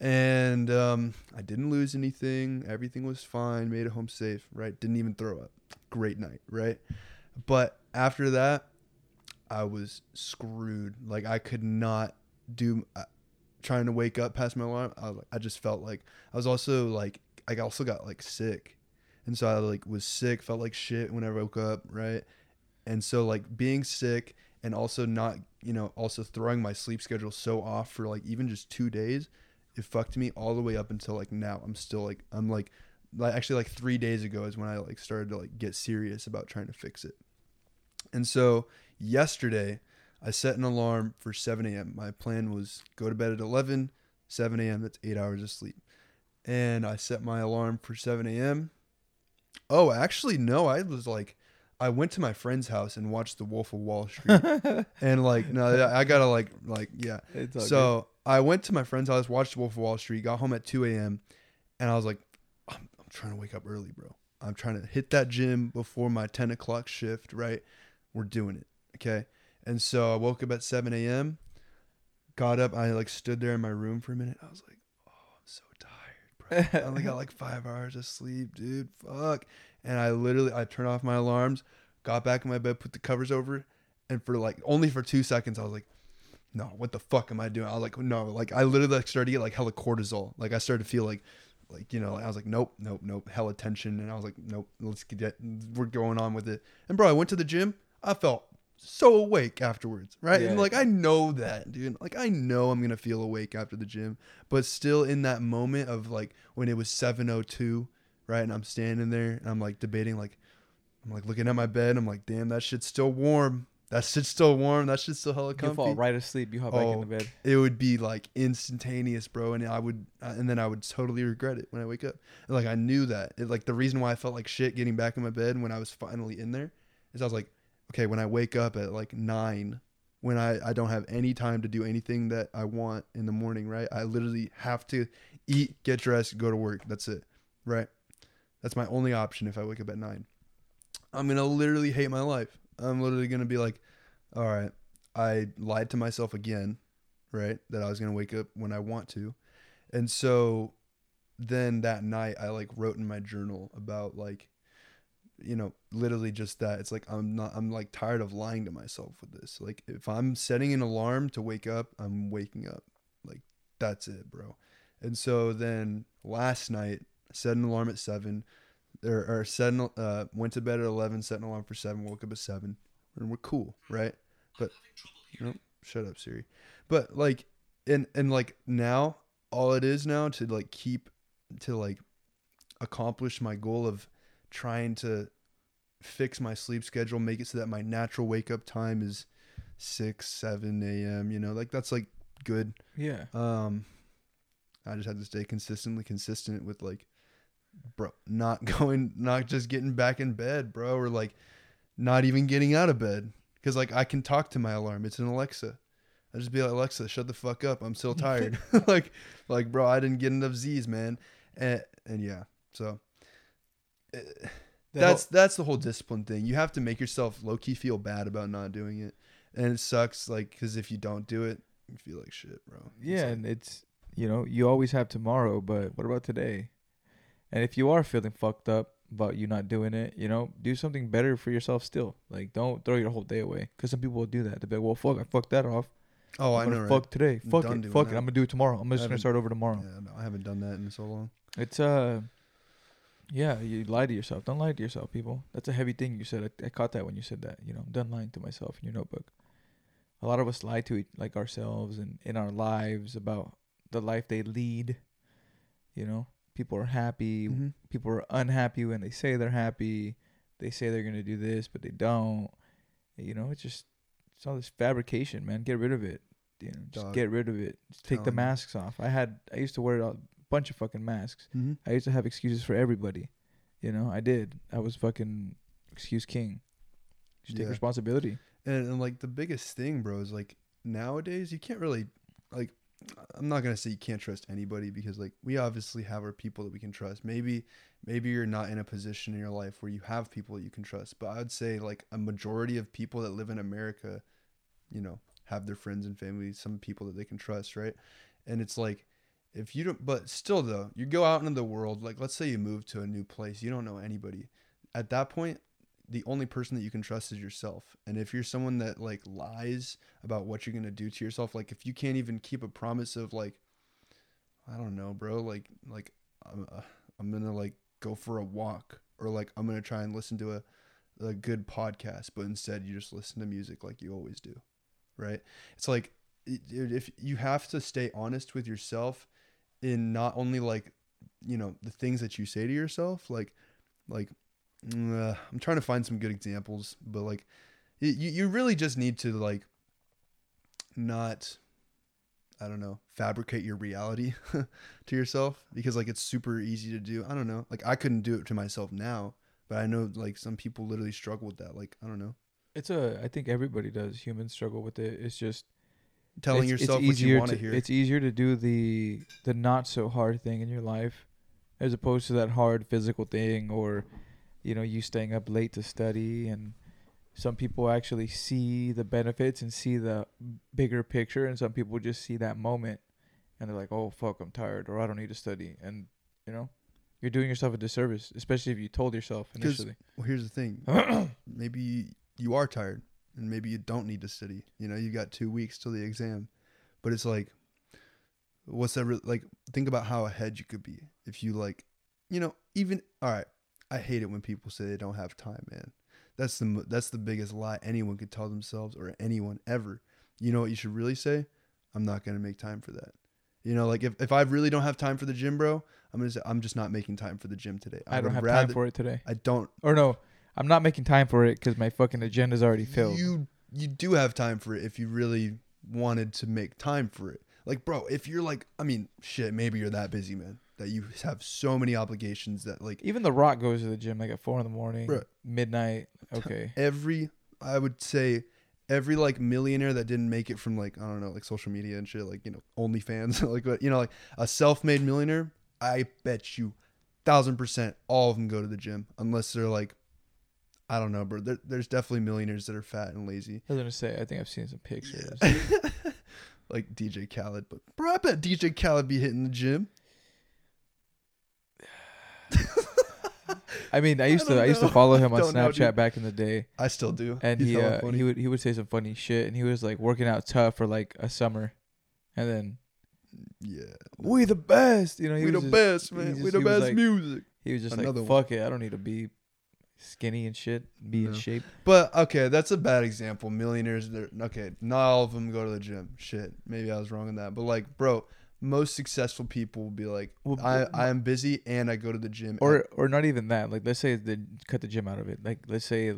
And um, I didn't lose anything. Everything was fine. Made it home safe. Right. Didn't even throw up. Great night. Right. But after that, I was screwed. Like I could not do. Uh, trying to wake up past my alarm. I, I just felt like I was also like I also got like sick, and so I like was sick. Felt like shit whenever I woke up. Right. And so like being sick and also not you know also throwing my sleep schedule so off for like even just two days it fucked me all the way up until like now. I'm still like i'm like like actually like three days ago is when i like started to like get serious about trying to fix it. And so yesterday i set an alarm for 7 a.m my plan was go to bed at 11 7 a.m that's eight hours of sleep. And i set my alarm for 7 a.m oh actually no i was like i went to my friend's house and watched the wolf of wall street (laughs) and like no i gotta like like yeah so I went to my friend's house, watched The Wolf of Wall Street, got home at 2 a.m., and I was like, I'm, I'm trying to wake up early, bro. I'm trying to hit that gym before my 10 o'clock shift, right? We're doing it, okay? And so I woke up at 7 a.m., got up, I like stood there in my room for a minute. I was like, oh, I'm so tired, bro. I only got like (laughs) five hours of sleep, dude. Fuck. And I literally, I turned off my alarms, got back in my bed, put the covers over, and for like only for two seconds, I was like, no, what the fuck am I doing? I was like, no, like I literally like started to get like hella cortisol. Like I started to feel like, like you know, I was like, nope, nope, nope, hella tension, and I was like, nope, let's get, we're going on with it. And bro, I went to the gym. I felt so awake afterwards, right? And like I know that, dude. Like I know I'm gonna feel awake after the gym, but still in that moment of like when it was 7:02, right? And I'm standing there and I'm like debating, like I'm like looking at my bed. I'm like, damn, that shit's still warm. That shit's still warm. That shit's still hella You comfy fall right asleep. You hop back in Oh, the bed. it would be like instantaneous, bro, and I would, uh, and then I would totally regret it when I wake up. And, like I knew that. It, like the reason why I felt like shit getting back in my bed when I was finally in there is I was like, okay, when I wake up at like nine, when I, I don't have any time to do anything that I want in the morning, right? I literally have to eat, get dressed, go to work. That's it, right? That's my only option if I wake up at nine. I'm gonna literally hate my life. I'm literally gonna be like, all right, I lied to myself again, right? That I was gonna wake up when I want to, and so then that night I like wrote in my journal about like, you know, literally just that. It's like I'm not. I'm like tired of lying to myself with this. Like if I'm setting an alarm to wake up, I'm waking up. Like that's it, bro. And so then last night, set an alarm at seven, or, or set an, uh, went to bed at eleven, set an alarm for seven, woke up at seven, and we're cool, right? But nope, shut up, Siri. But like, and and like now, all it is now to like keep to like accomplish my goal of trying to fix my sleep schedule, make it so that my natural wake up time is six, seven a.m. You know, like that's like good. Yeah. Um, I just had to stay consistently consistent with like, bro, not (laughs) going, not just getting back in bed, bro, or like not even getting out of bed. Cause like I can talk to my alarm. It's an Alexa. I just be like, Alexa, shut the fuck up. I'm still (laughs) tired. (laughs) like, like, bro, I didn't get enough Z's, man. And, and yeah, so uh, that's that's the whole discipline thing. You have to make yourself low key feel bad about not doing it, and it sucks. Like, because if you don't do it, you feel like shit, bro. It's Yeah, like- and it's you know you always have tomorrow, but what about today? And if you are feeling fucked up about you not doing it, you know, do something better for yourself still. Like, don't throw your whole day away. Because some people will do that. They'll be like, well, fuck, I fucked that off. oh, I I'm know, gonna right? fuck today. Fuck done it. Fuck it. I'm gonna do it tomorrow. I'm just gonna start over tomorrow. Yeah, no, I haven't done that in so long. It's uh, yeah, you lie to yourself. Don't lie to yourself, people. That's a heavy thing you said. I, I caught that when you said that. You know, I'm done lying to myself in your notebook. A lot of us lie to each, like ourselves and in our lives about the life they lead. You know, people are happy. Mhm. People are unhappy when they say they're happy. They say they're gonna do this, but they don't. You know, it's just it's all this fabrication, man. Get rid of it. You know, just Dog. get rid of it. Just take the masks off. I had I used to wear a bunch of fucking masks. Mm-hmm. I used to have excuses for everybody. You know, I did. I was fucking excuse king. Just take responsibility. And, and like the biggest thing, bro, is like nowadays you can't really like. I'm not gonna say you can't trust anybody because like we obviously have our people that we can trust. Maybe maybe you're not in a position in your life where you have people that you can trust. But I'd say like a majority of people that live in America, you know, have their friends and family, some people that they can trust, right? And it's like if you don't but still though, you go out into the world, like let's say you move to a new place, you don't know anybody. At that point, the only person that you can trust is yourself. And if you're someone that like lies about what you're gonna do to yourself, like if you can't even keep a promise of like, I don't know, bro, like like I'm, uh, I'm gonna like go for a walk or like I'm gonna try and listen to a a good podcast, but instead you just listen to music like you always do, right? It's like if you have to stay honest with yourself in not only like you know the things that you say to yourself, like like uh, I'm trying to find some good examples, but like you you really just need to like not I don't know, fabricate your reality (laughs) to yourself because like it's super easy to do. I don't know. Like I couldn't do it to myself now, but I know like some people literally struggle with that. Like I don't know. It's a. I think everybody does. Humans struggle with it. It's just Telling it's, yourself it's what you want to to hear. It's easier to do the the not so hard thing in your life, as opposed to that hard physical thing, or you know, you staying up late to study. And some people actually see the benefits and see the bigger picture, and some people just see that moment, and they're like, "Oh fuck, I'm tired," or "I don't need to study," and you know. You're doing yourself a disservice, especially if you told yourself initially. Well, here's the thing. maybe you, are tired and maybe you don't need to study. You know, you got two weeks till the exam. But it's like, what's that? Re- like, think about how ahead you could be if you, like, you know, even, all right. I hate it when people say they don't have time, man. That's the that's the biggest lie anyone could tell themselves or anyone ever. You know what you should really say? I'm not gonna make time for that. You know, like if, if I really don't have time for the gym, bro, I'm gonna say I'm just not making time for the gym today. I, don't would have rather- time for it today. I don't Or no, I'm not making time for it because my fucking agenda's already filled. You you do have time for it if you really wanted to make time for it. Like, bro, if you're like, I mean, shit, maybe you're that busy, man, that you have so many obligations that like Even The Rock goes to the gym like at four in the morning, Bruh. midnight. Okay, every, I would say, every like millionaire that didn't make it from like I don't know like social media and shit like you know OnlyFans (laughs) like what you know like a self-made millionaire. I bet you, thousand percent, all of them go to the gym unless they're like, I don't know, bro. There, there's definitely millionaires that are fat and lazy, I was gonna say, I think I've seen some pictures. (laughs) like DJ Khaled. But bro, I bet DJ Khaled be hitting the gym. (laughs) I mean, I used don't to I used to follow (laughs) him on Don't know, Snapchat dude. back in the day, I still do. and He's he hella uh, funny. he would he would say some funny shit, and he was like working out tough for like a summer, and then yeah, we the best, you know. He we the was just- best, he man. just- we the he was best like- music. He was just Another like, one. fuck it, I don't need to be skinny and shit, be in No. shape. But okay, that's a bad example. Millionaires, they're okay. Not all of them go to the gym. Shit, maybe I was wrong on that. But like, bro, most successful people will be like, Well, I I am busy and I go to the gym. or or not even that. Like let's say they cut the gym out of it. Like let's say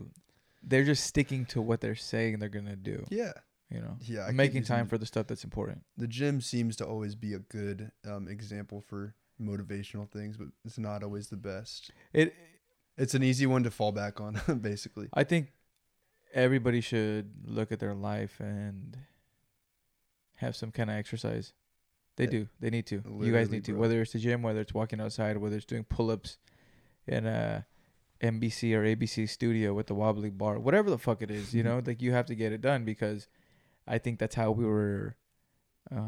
they're just sticking to what they're saying they're gonna do. yeah, You know, yeah. I making time for the stuff that's important. the gym seems to always be a good um, example for motivational things, but it's not always the best. It. It's an easy one to fall back on, (laughs) basically. I think everybody should look at their life and have some kind of exercise. They do. They need to. you guys need to. bro. Whether it's the gym, whether it's walking outside, whether it's doing pull-ups in a NBC or ABC studio with the wobbly bar, whatever the fuck it is, you know, (laughs) like you have to get it done because I think that's how we were. Uh,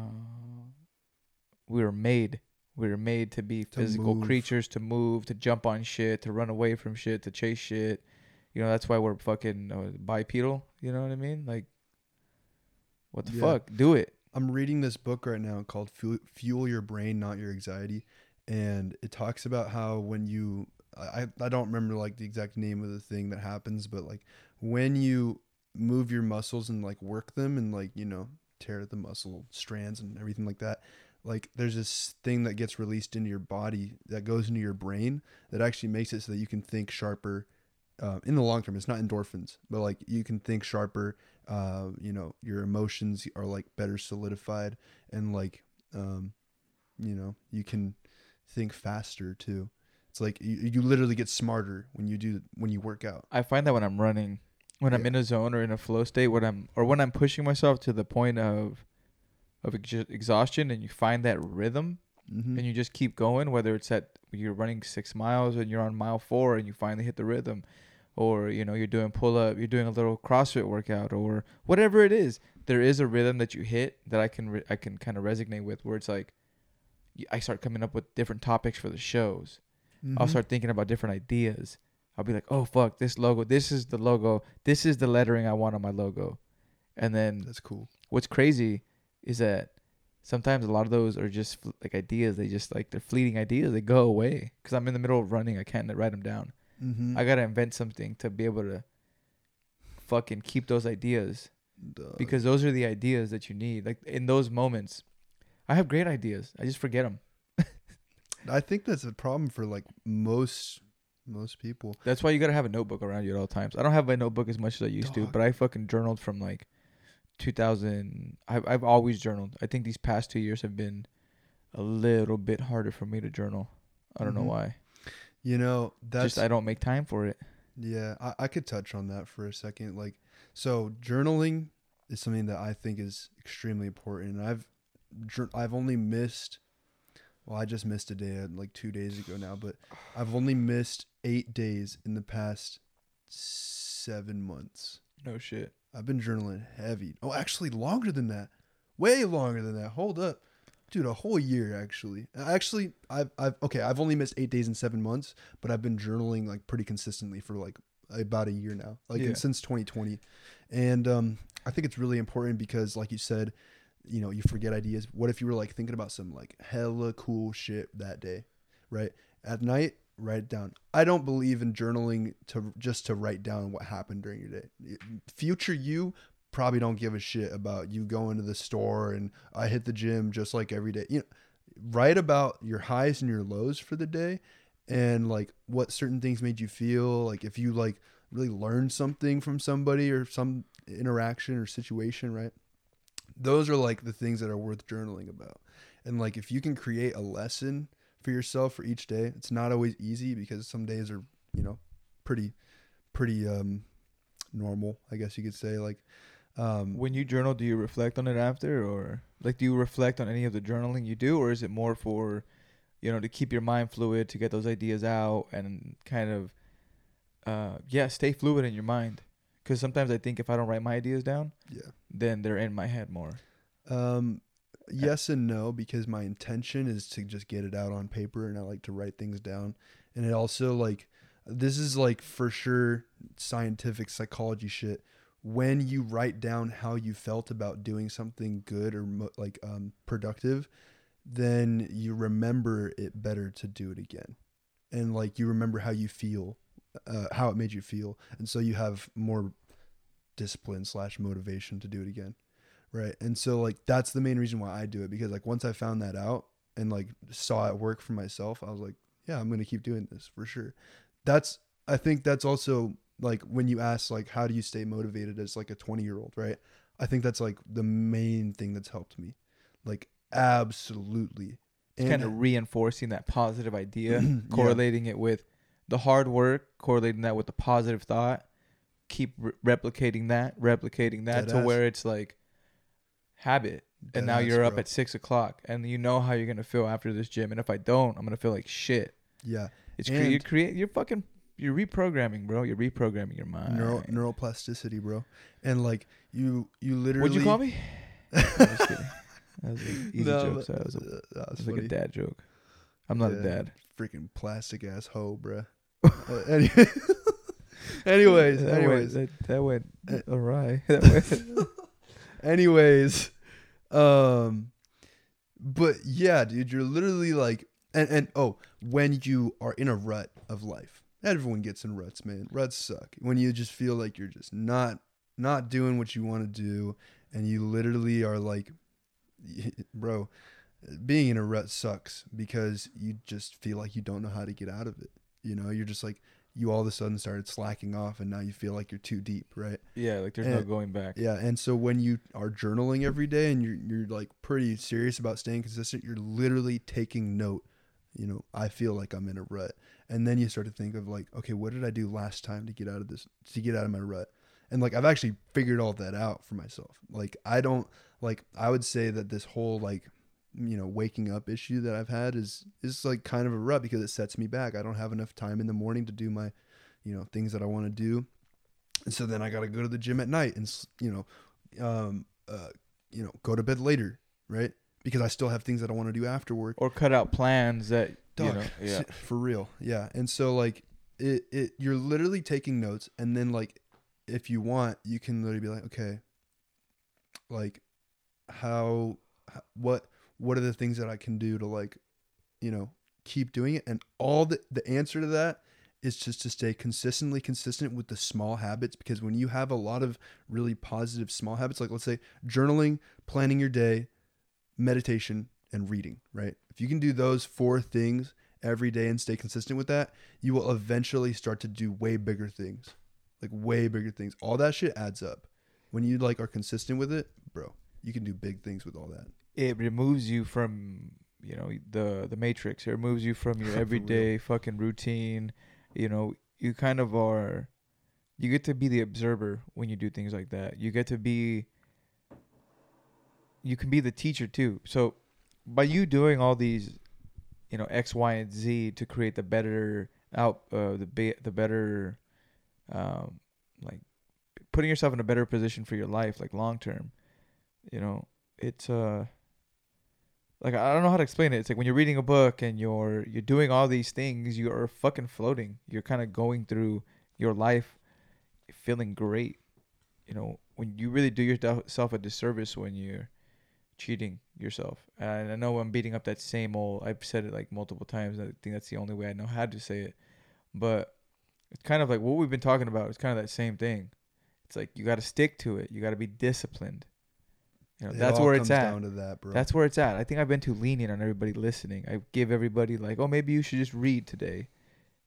we were made. We were made to be To physical move. creatures, to move, to jump on shit, to run away from shit, to chase shit. You know, that's why we're fucking uh, bipedal. You know what I mean? Like, what the Yeah. fuck? Do it. I'm reading this book right now called Fuel, Your Brain, Not Your Anxiety. And it talks about how when you, I, I don't remember like the exact name of the thing that happens, but like when you move your muscles and like work them and like, you know, tear the muscle strands and everything like that, like there's this thing that gets released into your body that goes into your brain that actually makes it so that you can think sharper uh, in the long term. It's not endorphins, but like you can think sharper uh, you know, your emotions are like better solidified and like, um, you know, you can think faster too. It's like you, you literally get smarter when you do when you work out. I find that when I'm running, when I'm in a zone or in a flow state, when I'm or when I'm pushing myself to the point of of ex- exhaustion, and you find that rhythm, Mm-hmm. and you just keep going. Whether it's at you're running six miles and you're on mile four, and you finally hit the rhythm, or you know you're doing pull up, you're doing a little CrossFit workout, or whatever it is. There is a rhythm that you hit that I can re- I can kind of resonate with, where it's like I start coming up with different topics for the shows. Mm-hmm. I'll start thinking about different ideas. I'll be like, oh fuck, this logo, this is the logo, this is the lettering I want on my logo. And then That's cool. what's crazy is that sometimes a lot of those are just like ideas. They just like they're fleeting ideas. They go away because I'm in the middle of running. I can't write them down. Mm-hmm. I gotta invent something to be able to fucking keep those ideas because those are the ideas that you need. Like in those moments, I have great ideas. I just forget them. (laughs) I think that's a problem for like most most people. That's why you gotta have a notebook around you at all times. I don't have my notebook as much as I used to, but I fucking journaled from like 2000. I've I've always journaled. I think these past two years have been a little bit harder for me to journal. I don't Mhm. know why. You know, that's Just I don't make time for it. Yeah, I, I could touch on that for a second. Like, so journaling is something that I think is extremely important. And I've, I've only missed, well, I just missed a day uh, like two days ago now, but I've only missed eight days in the past seven months. No shit. I've been journaling heavy. Oh, actually, longer than that. Way longer than that. Hold up. Dude, a whole year actually. Actually, I've I've okay, I've only missed 8 days and 7 months, but I've been journaling like pretty consistently for like about a year now. Like Yeah. since 2020. And um I think it's really important because like you said, you know, you forget ideas. What if you were like thinking about some like hella cool shit that day, right? At night, write it down. I don't believe in journaling to just to write down what happened during your day. Future you probably don't give a shit about you going to the store and I hit the gym just like every day. You know, write about your highs and your lows for the day and like what certain things made you feel, like if you like really learned something from somebody or some interaction or situation, right? Those are like the things that are worth journaling about. And like if you can create a lesson for yourself for each day, it's not always easy because some days are, you know, pretty pretty um normal, I guess you could say like Um, When you journal, do you reflect on it after, or like do you reflect on any of the journaling you do, or is it more for, you know, to keep your mind fluid, to get those ideas out, and kind of, uh, yeah, stay fluid in your mind? Because sometimes I think if I don't write my ideas down, yeah. then they're in my head more. Um, yes and no because my intention is to just get it out on paper and I like to write things down. And it also like this is like for sure scientific psychology shit. When you write down how you felt about doing something good or mo- like um, productive, then you remember it better to do it again. And like you remember how you feel, uh, how it made you feel, and so you have more discipline slash motivation to do it again right? And so like that's the main reason why i do it because like once i found that out and like saw it work for myself i was like yeah i'm gonna keep doing this for sure. That's i think that's also like when you ask like how do you stay motivated as like a 20 year old right i think that's like the main thing that's helped me like absolutely It's kind of reinforcing that positive idea, (clears throat) Yeah. correlating it with the hard work, correlating that with the positive thought, keep re- replicating that, replicating that to Deadass. where it's like habit. And now you're up bro. at six o'clock, and you know how you're gonna feel after this gym. And if I don't, I'm gonna feel like shit. yeah It's cre- you create. You're fucking. You're reprogramming, bro. You're reprogramming your mind. neural neuroplasticity bro and like you you literally What'd you call me? (laughs) I'm just kidding. That was an easy No, joke. So that was, a, that was was like a dad joke. I'm not a dad. freaking plastic ass hoe bruh (laughs) Uh, any- (laughs) anyways that anyways went, that, that went Uh, awry. That went- anyways um but yeah dude you're literally like and and oh when you are in a rut of life everyone gets in ruts man. Ruts suck. When you just feel like you're just not not doing what you want to do and you literally are like (laughs) bro being in a rut sucks because you just feel like you don't know how to get out of it. You know you're just like you all of a sudden started slacking off and now you feel like you're too deep right? Yeah, like there's no going back. yeah, and so when you are journaling every day and you're you're like pretty serious about staying consistent, you're literally taking note. You know, I feel like I'm in a rut, and then you start to think of like, okay, what did I do last time to get out of this to get out of my rut? And like I've actually figured all that out for myself. Like I don't like I would say that this whole like you know waking up issue that I've had is is like kind of a rut because it sets me back. I don't have enough time in the morning to do my you know things that I want to do and so then I got to go to the gym at night and you know, um, uh, you know, go to bed later, right? Because I still have things that I want to do after work. Or cut out plans that you Dog, know. Yeah. for real, yeah. And so like it, it, you're literally taking notes, and then like, if you want, you can literally be like, okay, like, how, what, what are the things that I can do to like, you know, keep doing it? And all the the answer to that is just to stay consistently consistent with the small habits because when you have a lot of really positive small habits like let's say journaling planning your day meditation and reading right if you can do those four things every day and stay consistent with that you will eventually start to do way bigger things like way bigger things all that shit adds up when you like are consistent with it bro you can do big things with all that It removes you from you know the the matrix. It removes you from your (laughs) everyday fucking routine. You know, you kind of are. You get to be the observer when you do things like that. You get to be. You can be the teacher too. So, by you doing all these, you know X, Y, and Z to create the better out, uh, the be- the better, um, like putting yourself in a better position for your life, like long term. You know, it's uh like I don't know how to explain it. It's like when you're reading a book and you're you're doing all these things, you are fucking floating. You're kind of going through your life feeling great. You know, when you really do yourself a disservice when you're cheating yourself. And I know I'm beating up that same old I've said it like multiple times. I think that's the only way I know how to say it. But it's kind of like what we've been talking about. It's kind of that same thing. It's like you got to stick to it. You got to be disciplined. You know, It that's where it's at. that That's where it's at. I think I've been too lenient on everybody listening. I give everybody like, oh, maybe you should just read today,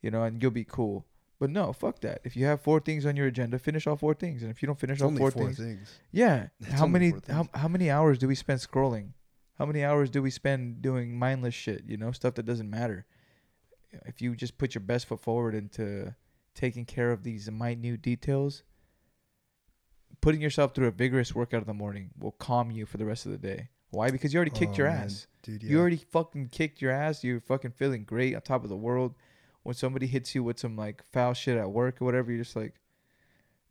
you know, and you'll be cool. But no, fuck that. If you have four things on your agenda, finish all four things. And if you don't finish it's all four, four things, things yeah. (laughs) It's how many how, how many hours do we spend scrolling? How many hours do we spend doing mindless shit? You know, stuff that doesn't matter. If you just put your best foot forward into taking care of these minute details, putting yourself through a vigorous workout in the morning will calm you for the rest of the day. Why? Because you already kicked Oh, your man. ass. dude. Yeah. You already fucking kicked your ass. You're fucking feeling great on top of the world. When somebody hits you with some like foul shit at work or whatever, you're just like,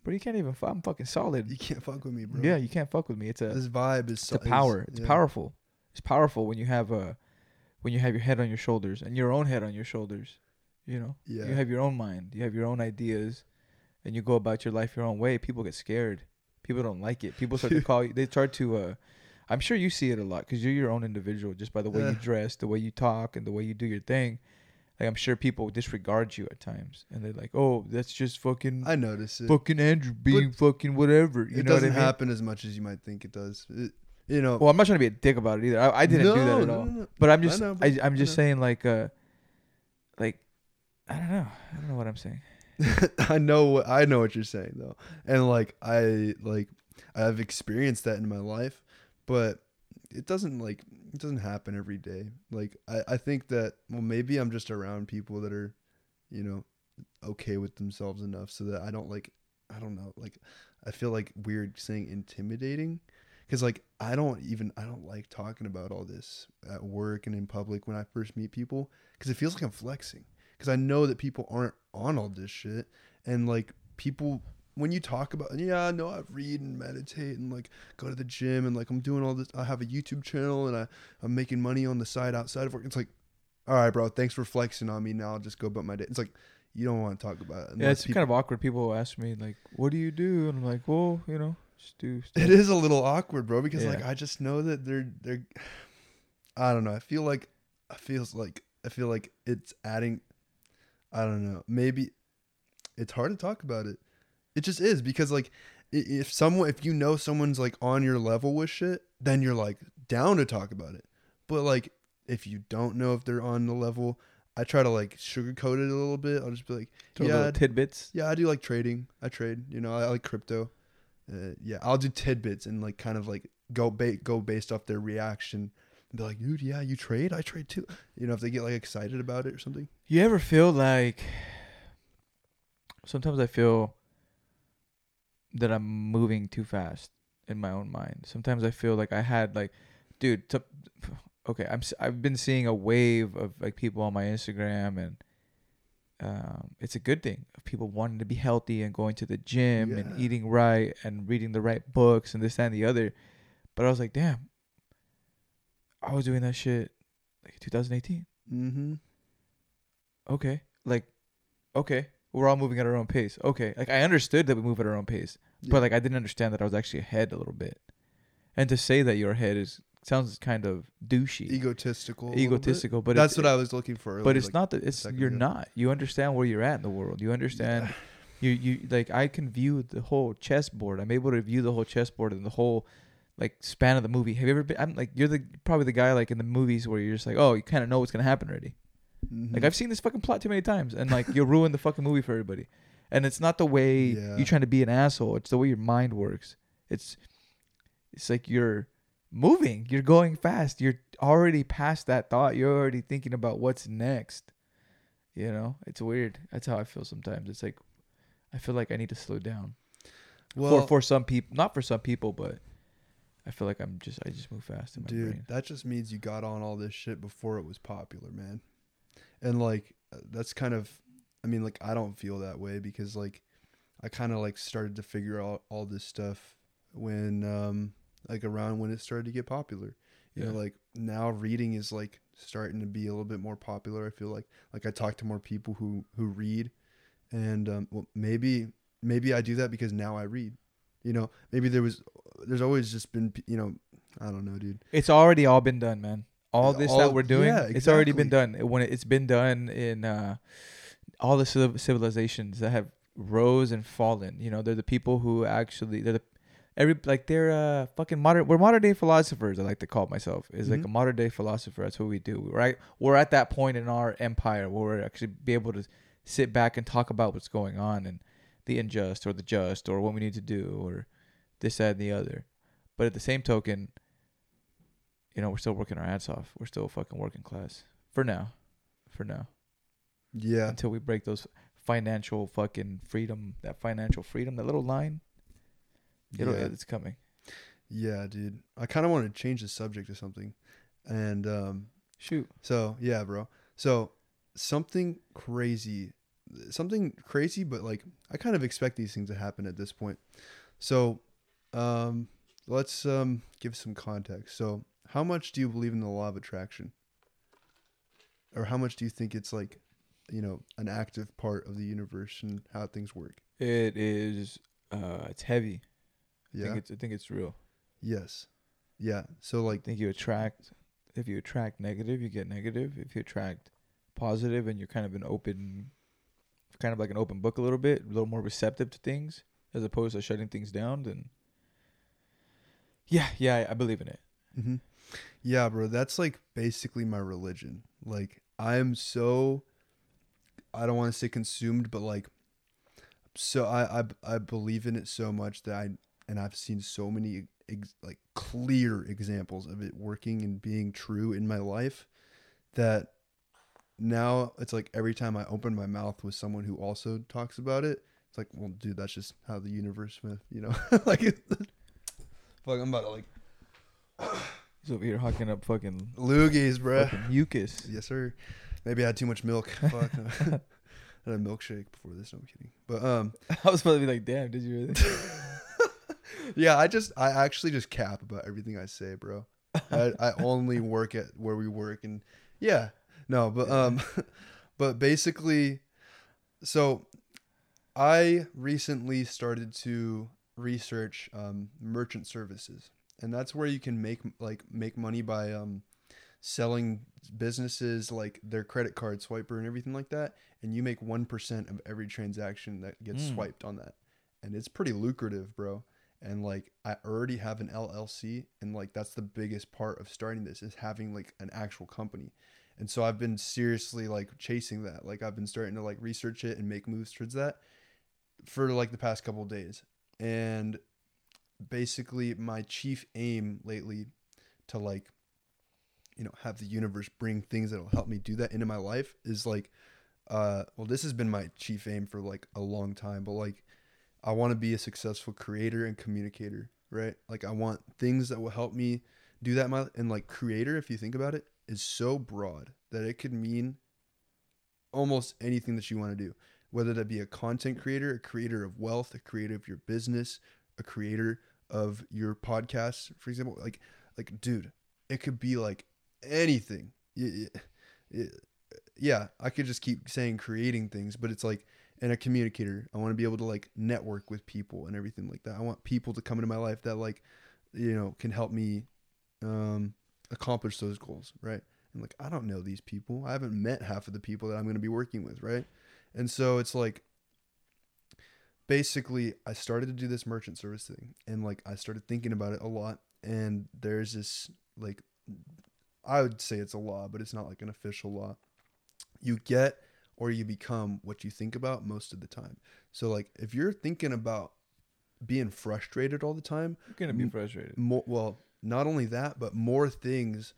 bro, you can't even. fu- I'm fucking solid. you can't fuck with me, bro. Yeah, you can't fuck with me. It's a This vibe is it's so, a power. It's yeah. powerful. It's powerful when you have a when you have your head on your shoulders and your own head on your shoulders. You know, Yeah. you have your own mind. You have your own ideas, and you go about your life your own way. People get scared. People don't like it. People start to (laughs) call you. They start to. uh I'm sure you see it a lot because you're your own individual. Just by the way Yeah. you dress, the way you talk, and the way you do your thing. Like I'm sure people disregard you at times, and they're like, "Oh, that's just fucking I notice it. fucking Andrew being fucking whatever." You it know what I doesn't mean? happen as much as you might think it does. It, you know. Well, I'm not trying to be a dick about it either. I, I didn't do that at no, all. no, no. But I'm just, I, I just saying, like, uh, like, I don't know, I don't know what I'm saying. (laughs) I know what I know what you're saying though, and like I like I've experienced that in my life, but it doesn't like it doesn't happen every day. Like I I think that well maybe I'm just around people that are, you know, okay with themselves enough so that I don't like I don't know like I feel like weird saying intimidating because like I don't even I don't like talking about all this at work and in public when I first meet people because it feels like I'm flexing because I know that people aren't on all this shit and like people when you talk about yeah no I read and meditate and like go to the gym and like I'm doing all this I have a YouTube channel and I I'm making money on the side outside of work it's like all right bro thanks for flexing on me now I'll just go about my day it's like you don't want to talk about it yeah, it's kind of awkward. People ask me like, "What do you do?" And I'm like, "Well, you know, just do." (laughs) Stuff. It is a little awkward, bro, because like I just know that they're they're (sighs) I don't know. I feel like I feels like I feel like it's adding I don't know. Maybe it's hard to talk about it. It just is because like if someone if you know someone's like on your level with shit, then you're like down to talk about it. But like if you don't know if they're on the level, I try to like sugarcoat it a little bit. I'll just be like, yeah, tidbits. yeah, I do like trading. I trade. You know, I, I like crypto. Uh, yeah, I'll do tidbits and like kind of like go ba- go based off their reaction. And be like, dude, yeah, you trade. I trade too. You know, if they get like excited about it or something. You ever feel like? Sometimes I feel that I'm moving too fast in my own mind. Sometimes I feel like I had like, dude. To, (sighs) okay, I'm. I've been seeing a wave of like people on my Instagram, and um, it's a good thing of people wanting to be healthy and going to the gym and eating right and reading the right books and this that, and the other. But I was like, damn. I was doing that shit like 2018 Mm-hmm. okay like okay we're all moving at our own pace okay like i understood that we move at our own pace but like i didn't understand that i was actually ahead a little bit and to say that you're ahead is sounds kind of douchey egotistical. a little bit. egotistical but That's what I was looking for. but it's like, not that it's you're ago. not you understand where you're at in the world you understand (laughs) you you like i can view the whole chessboard i'm able to view the whole chessboard and the whole like span of the movie have you ever been i'm like you're the probably the guy like in the movies where you're just like oh you kind of know what's gonna happen already Mhm. like I've seen this fucking plot too many times, and like you'll ruin the fucking movie for everybody. And it's not the way Yeah. you trying to be an asshole. It's the way your mind works. It's it's like you're moving. You're going fast. You're already past that thought. You're already thinking about what's next. You know, it's weird. That's how I feel sometimes. It's like I feel like I need to slow down. well, for for some people, not for some people, but I feel like I'm just I just move fast in my dude, brain. that just means you got on all this shit before it was popular, man. And like uh, that's kind of I mean like I don't feel that way because like I kind of like started to figure out all this stuff when um like around when it started to get popular. You know, like now reading is like starting to be a little bit more popular. I feel like like I talk to more people who who read and um well maybe maybe I do that because now I read. You know, maybe there was there's always just been you know, I don't know, dude. It's already all been done, man. All this All- that we're doing, yeah, it's already been done. When it, it's been done in uh, all the civilizations that have rose and fallen. You know, they're the people who actually they're the every like they're uh fucking modern. We're modern day philosophers. I like to call myself is like Mhm. a modern day philosopher. That's what we do, right? We're at that point in our empire where we're actually be able to sit back and talk about what's going on and the unjust or the just or what we need to do or this that and the other. But at the same token, you know, we're still working our ass off. We're still fucking working class for now, for now, Yeah. until we break those financial fucking freedom, that financial freedom, that little line. It'll, Yeah. It's coming. Yeah, dude. I kind of want to change the subject to something. And um Shoot. so, yeah, bro. So, something crazy something crazy but like I kind of expect these things to happen at this point. So, um let's um give some context. So, how much do you believe in the law of attraction? Or how much do you think it's like, you know, an active part of the universe and how things work? It is. Uh, it's heavy. I Yeah. think it's. I think it's real. yes. Yeah. So I like think you attract. If you attract negative, you get negative. If you attract positive, and you're kind of an open, kind of like an open book a little bit, a little more receptive to things, as opposed to shutting things down, then. Yeah, yeah, I, I believe in it. hmm Yeah, bro, that's like basically my religion. Like I am so I don't want to say consumed, but like so I, I I believe in it so much that I and I've seen so many ex, like clear examples of it working and being true in my life that now it's like every time I open my mouth with someone who also talks about it, it's like, well, dude, that's just how the universe, you know, (laughs) like, (laughs) fuck, I'm about to like He's over here hawking up fucking, loogies, bruh. fucking mucus. Yes, sir. Maybe I had too much milk. (laughs) Fuck. (laughs) I had a milkshake before this. No, I'm kidding. But um, (laughs) I was supposed to be like, damn, did you really? yeah, I just I actually just cap about everything I say, bro. I, I only work at where we work, and yeah, no, but um, but basically, so I recently started to research um, merchant services, and that's where you can make like make money by um selling businesses like their credit card swiper and everything like that, and you make one percent of every transaction that gets Mm. swiped on that, and it's pretty lucrative, bro. And like I already have an LLC, and like that's the biggest part of starting this is having like an actual company. And so I've been seriously like chasing that. Like I've been starting to like research it and make moves towards that for like the past couple of days. And basically my chief aim lately to like you know have the universe bring things that'll help me do that into my life is like uh well this has been my chief aim for like a long time but like I want to be a successful creator and communicator right? Like I want things that will help me do that my and like creator if you think about it is so broad that it could mean almost anything that you want to do whether that be a content creator a creator of wealth a creator of your business a creator of your podcast for example like like dude it could be like anything. Yeah i could just keep saying creating things but it's like and a communicator. I want to be able to like network with people and everything like that. I want people to come into my life that like you know can help me um accomplish those goals right? And like i don't know these people. I haven't met half of the people that i'm going to be working with right? And so it's like basically I started to do this merchant service thing and like I started thinking about it a lot and there's this like I would say it's a law but it's not like an official law. You get or you become what you think about most of the time. So like if you're thinking about being frustrated all the time, You're gonna be M- frustrated. more well, not only that, but more things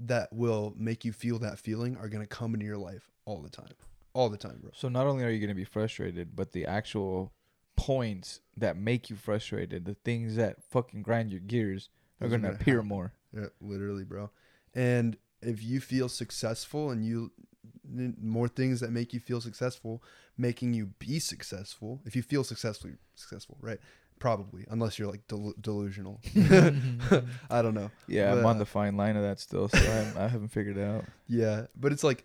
that will make you feel that feeling are going to come into your life all the time. All the time, bro. So not only are you gonna be frustrated, but the actual points that make you frustrated, the things that fucking grind your gears, are gonna gonna appear happen. more. (laughs) Yeah, literally, bro. And if you feel successful and you more things that make you feel successful, making you be successful. If you feel successfully successful, right? Probably, unless you're like del- delusional. (laughs) (laughs) I don't know. Yeah, I'm on uh, the fine line of that still, so I haven't, I haven't figured it out. Yeah, but it's like,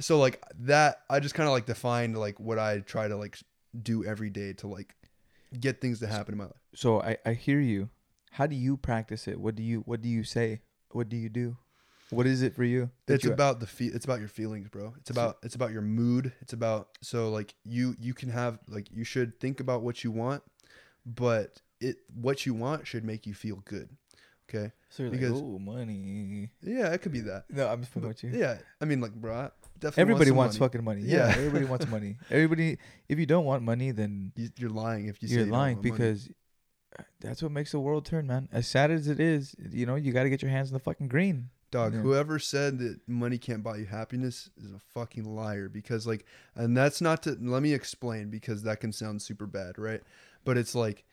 so like that. I just kind of like defined like what I try to like do every day to like get things to happen in my life. So I, I hear you. How do you practice it? What do you what do you say? What do you do? What is it for you? it's you- about the fe- it's about your feelings bro it's about it's about your mood it's about so like you you can have like you should think about what you want but it what you want should make you feel good okay so you're because- like, oh, money. yeah it could be that No, I'm just fucking with you. yeah i mean like bro definitely Everybody want wants money. fucking money. Yeah, Yeah. (laughs) everybody wants money. Everybody. If you don't want money, then You- you're lying if you you're you lying want money. because uh, that's what makes the world turn, man. As sad as it is, you know, you got to get your hands in the fucking green. Dog, Yeah. whoever said that money can't buy you happiness is a fucking liar because like and that's not to let me explain because that can sound super bad, right? But it's like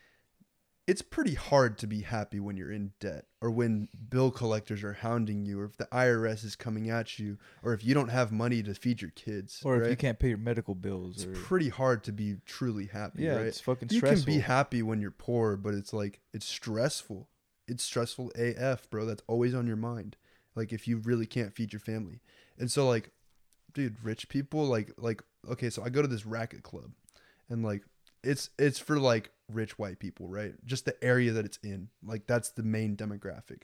it's pretty hard to be happy when you're in debt or when bill collectors are hounding you or if the IRS is coming at you or if you don't have money to feed your kids Or if you can't pay your medical bills. it's or, pretty hard to be truly happy yeah, right? it's fucking you stressful. You can be happy when you're poor but it's like it's stressful. It's stressful af bro. That's always on your mind. Like if you really can't feed your family. And so like dude rich people like like okay so i go to this racket club and like it's it's for like rich white people right? Just the area that it's in. Like that's the main demographic.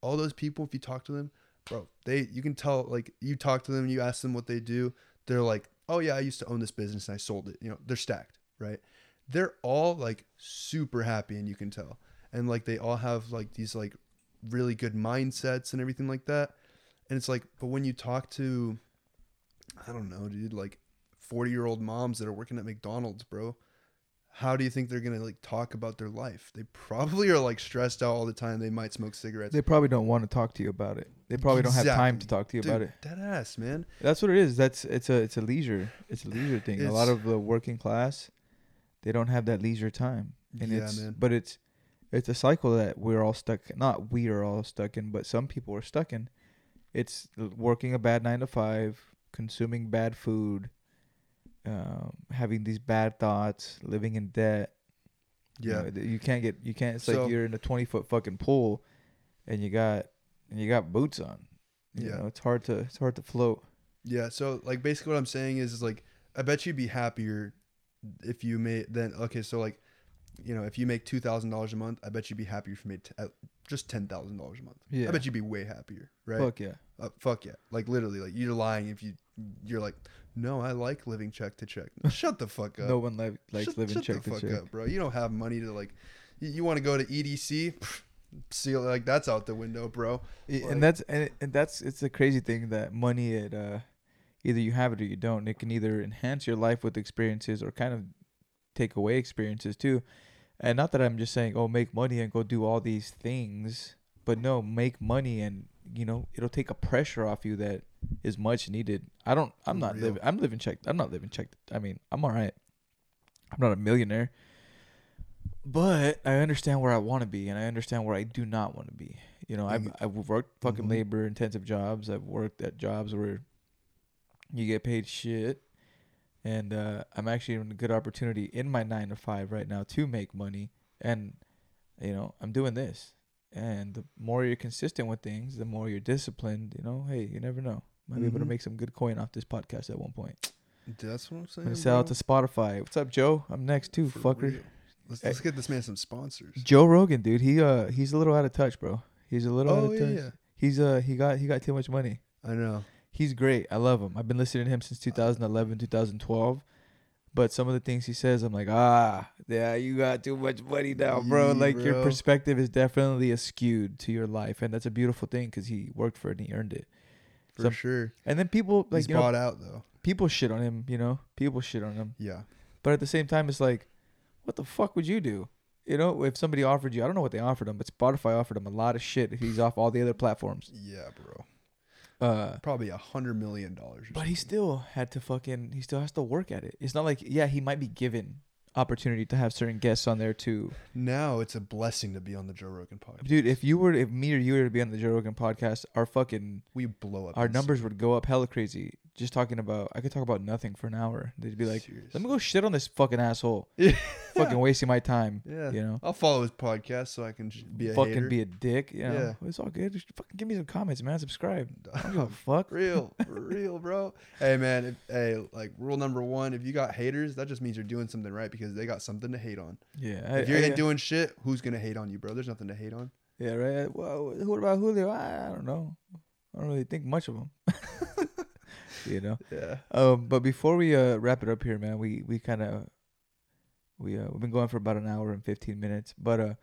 All those people if you talk to them bro they you can tell like you talk to them you ask them what they do they're like oh yeah i used to own this business and i sold it. You know they're stacked right? They're all like super happy and you can tell. And like they all have like these like really good mindsets and everything like that. And it's like but when you talk to i don't know dude like 40 year old moms that are working at mcdonald's bro how do you think they're gonna like talk about their life they probably are like stressed out all the time they might smoke cigarettes They probably don't want to talk to you about it. They probably don't have time to talk to you Dude, about it. dead ass man That's what it is. That's it's a it's a leisure. It's a leisure thing. a lot of the working class, they don't have that leisure time, and Yeah, it's man. but it's it's a cycle that we're all stuck. Not we are all stuck in, but some people are stuck in. It's working a bad nine to five, consuming bad food, um, having these bad thoughts, living in debt. You yeah know, you can't get you can't. It's So- like you're in a twenty foot fucking pool, and you got and you got boots on. You Yeah. know, it's hard to it's hard to float. Yeah, so like basically what I'm saying is is like I bet you'd be happier if you made then okay, so like you know, if you make two thousand dollars a month, I bet you'd be happier if you made t- just ten thousand dollars a month. Yeah. I bet you'd be way happier, right? Fuck yeah. Uh, fuck yeah, like literally, like you're lying if you you're like, no, I like living check to check. (laughs) Shut the fuck up. No one li- likes shut, living shut check the to fuck check. up, bro. You don't have money to like. You, you want to go to EDC? See, like that's out the window, bro. Like- and that's and, and that's it's a crazy thing that money it uh either you have it or you don't. It can either enhance your life with experiences or kind of take away experiences too. And not that I'm just saying, oh, make money and go do all these things, but no, make money and you know it'll take a pressure off you that is much needed. I don't. I'm not living. I'm living check. I'm not living check. I mean, I'm all right. I'm not a millionaire, but I understand where I want to be, and I understand where I do not want to be. You know, I've. I've worked fucking Mhm. labor intensive jobs. I've worked at jobs where you get paid shit, and uh, I'm actually in a good opportunity in my nine to five right now to make money, and you know I'm doing this. And the more you're consistent with things, the more you're disciplined. You know, hey, you never know. Might be able to Mhm. make some good coin off this podcast at one point. That's what I'm I'm saying. sell it bro. to Spotify. What's up, Joe? I'm next too, For fucker. real. Let's, let's get this man some sponsors. Joe Rogan, dude. He uh he's a little out of touch, bro. He's a little out Oh of yeah, touch. yeah, He's uh he got he got too much money. I know. He's great. I love him. I've been listening to him since 2011, 2012. But some of the things he says, I'm like, ah, yeah, you got too much money now, bro. Yee, like your perspective is definitely skewed to your life, and that's a beautiful thing because he worked for it and he earned it. For Some- sure. And then people like He's you know, bought out though. people shit on him. You know, people shit on him. Yeah. But at the same time, it's like, what the fuck would you do? You know, if somebody offered you, I don't know what they offered him, but Spotify offered him a lot of shit he's off all the other platforms. Yeah, bro. Uh, Probably a hundred million dollars. but he still had to fucking, he still has to work at it. It's not like, yeah, he might be given opportunity to have certain guests on there too. now it's a blessing to be on the Joe Rogan podcast. Dude, if you were, if me or you were to be on the Joe Rogan podcast, our fucking, we blow up. our numbers would go up hella crazy. Just talking about, I could talk about nothing for an hour. They'd be like, Serious. let me go shit on this fucking asshole. (laughs) Yeah. fucking wasting my time. Yeah. You know? I'll follow his podcast so I can be a fucking hater. be a dick. You know? Yeah. It's all good. Just fucking give me some comments, man. Subscribe. I don't give a (laughs) fuck. real, (laughs) for real, bro. Hey, man. If, hey, like rule number one: if you got haters, that just means you're doing something right because they got something to hate on. Yeah. if I- you I- ain't doing shit, who's gonna hate on you, bro? There's nothing to hate on. Yeah, right. Well, what about Julio? I, I don't know. I don't really think much of him. You know. Yeah. Um, but before we uh wrap it up here, man, we we kind of we uh we've been going for about an hour and fifteen minutes. But uh,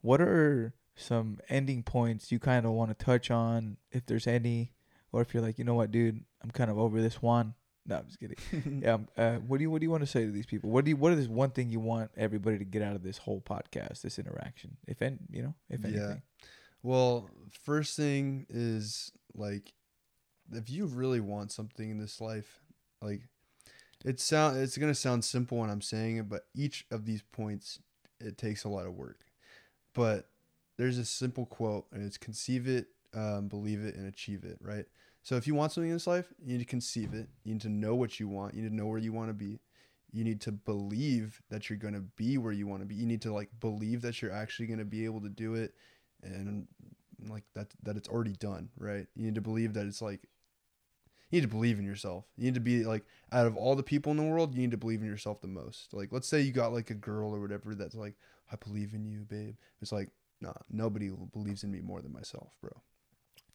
what are some ending points you kind of want to touch on, if there's any, or if you're like, you know what, dude, I'm kind of over this one. No, I'm just kidding. (laughs) yeah. um, Uh, what do you What do you want to say to these people? What do you What is one thing you want everybody to get out of this whole podcast, this interaction, if any, you know, if anything. Yeah. Well, first thing is like if you really want something in this life, like it sound it's gonna sound simple when I'm saying it, but each of these points it takes a lot of work. but there's a simple quote, and it's conceive it, um, believe it, and achieve it. Right. So if you want something in this life, you need to conceive it. You need to know what you want. You need to know where you want to be. You need to believe that you're gonna be where you want to be. You need to like believe that you're actually gonna be able to do it, and like that that it's already done. Right. You need to believe that it's like you need to believe in yourself. You need to be like out of all the people in the world, you need to believe in yourself the most. Like let's say you got like a girl or whatever that's like, I believe in you, babe. It's like, nah, nobody believes in me more than myself, bro.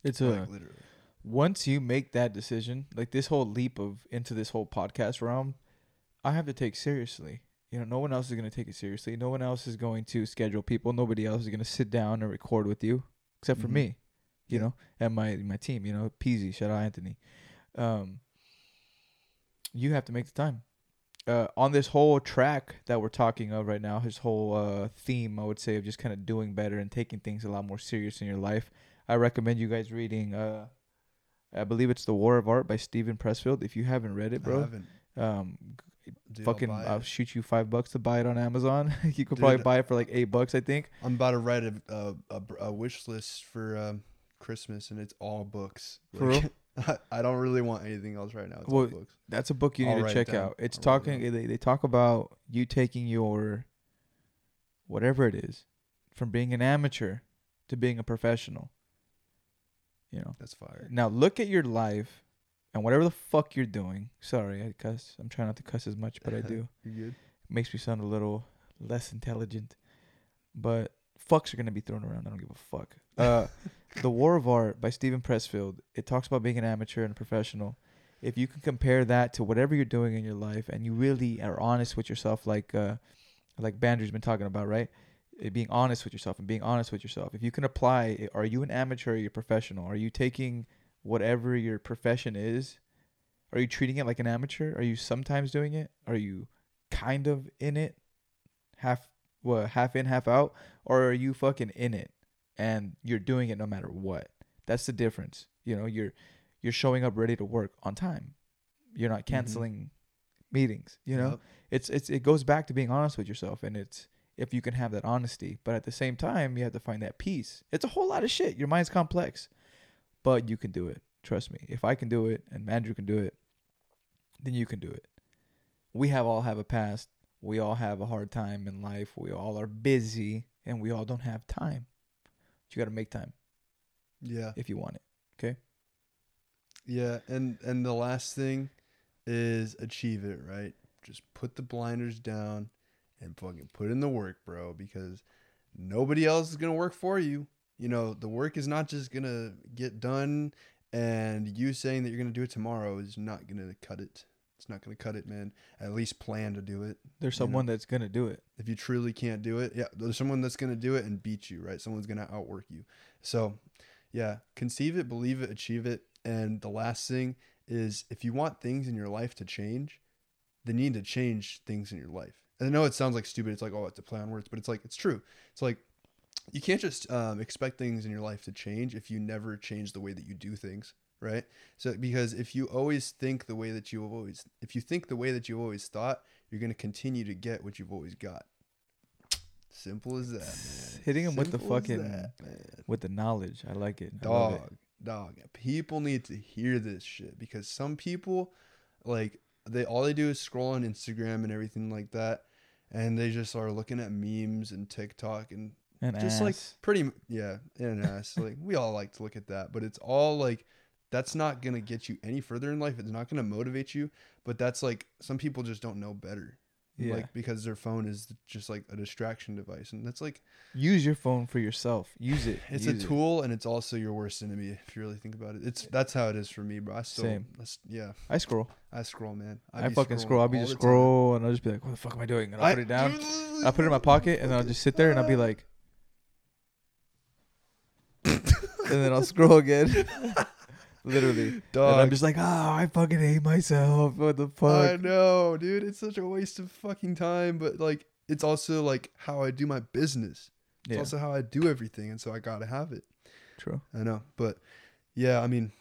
It's a Like literally. once you make that decision, like this whole leap of into this whole podcast realm, I have to take seriously. You know, no one else is going to take it seriously. No one else is going to schedule people. Nobody else is going to sit down and record with you, except for Mhm. me. You Yeah. know, and my my team. You know, Peasy, shout out Anthony. Um, you have to make the time. Uh, on this whole track that we're talking of right now, his whole uh, theme, I would say, of just kind of doing better and taking things a lot more serious in your life. I recommend you guys reading. Uh, I believe it's The War of Art by Steven Pressfield. If you haven't read it, I bro, haven't. um, Dude, I'll fucking, I'll shoot you five bucks to buy it on Amazon. (laughs) you could probably buy it for like eight bucks, I think. I'm about to write a a, a, a wish list for um, Christmas, and it's all books. For real? (laughs) (laughs) I, don't really want anything else right now. It's Well, books. That's a book you I'll need to write it check out. It's I'll it talking. They, they talk about you taking your whatever it is from being an amateur to being a professional. You know. That's fire. Now look at your life and whatever the fuck you're doing. Sorry, I cuss. I'm trying not to cuss as much, but I do. (laughs) You good? makes me sound a little less intelligent. But fucks are gonna be thrown around. I don't give a fuck. Uh, the War of Art by Steven Pressfield. It talks about being an amateur and a professional. If you can compare that to whatever you're doing in your life, and you really are honest with yourself, like uh, like Bandrew's been talking about, right? Uh, Being honest with yourself and being honest with yourself. If you can apply, are you an amateur? Or are you a professional? Are you taking whatever your profession is? Are you treating it like an amateur? Are you sometimes doing it? Are you kind of in it, half what half in, half out, or are you fucking in it and you're doing it no matter what? That's the difference. You know, you're you're showing up ready to work on time. You're not mm-hmm. canceling meetings. You know, Yep. it's it's it goes back to being honest with yourself, and it's if you can have that honesty, but at the same time, you have to find that peace. It's a whole lot of shit. Your mind's complex, but you can do it. Trust me. If I can do it and Andrew can do it, then you can do it we have all have a past. We all have a hard time in life. We all are busy and we all don't have time. You got to make time Yeah. if you want it. Okay? Yeah, and and the last thing is achieve it, right? Just put the blinders down and fucking put in the work, bro, because nobody else is going to work for you. You know, the work is not just going to get done and you saying that you're going to do it tomorrow is not going to cut it. It's not going to cut it, man. At least plan to do it. There's You know? someone that's going to do it. if you truly can't do it, yeah, there's someone that's gonna do it and beat you, right? Someone's gonna outwork you. So, yeah, conceive it, believe it, achieve it. And the last thing is, if you want things in your life to change, then you need to change things in your life. And I know it sounds like stupid. It's like, oh, it's a play on words, but it's like it's true. It's like you can't just um, expect things in your life to change if you never change the way that you do things, right? So because if you always think the way that you have always, if you think the way that you've always thought, you're gonna continue to get what you've always got. Simple as that, man. Hitting 'em with the fucking- that. With the knowledge. I like it. Dog, it. dog. People need to hear this shit because some people, like, they all they do is scroll on Instagram and everything like that, and they just are looking at memes and TikTok and And just like pretty yeah and an ass like we all like to look at that but it's all like that's not gonna get you any further in life it's not gonna motivate you but that's like some people just don't know better Yeah. like because their phone is just like a distraction device and that's like Use your phone for yourself. Use it. (sighs) it's Use a it. tool and it's also your worst enemy if you really think about it it's that's how it is for me bro i still Same. yeah I scroll. i scroll man I, be fucking scroll. I'll be just the time. scroll and I'll just be like, what the fuck am I doing? And I'll I- put it down. (laughs) I'll put it in my pocket and then I'll just sit there and I'll be like, (laughs) and then I'll scroll again. (laughs) Literally. (laughs) And I'm just like, oh, I fucking hate myself. What the fuck? I know, dude. It's such a waste of fucking time, but like, it's also like how I do my business. It's Yeah, also how I do everything, and so I gotta have it. true. I know, but yeah, I mean,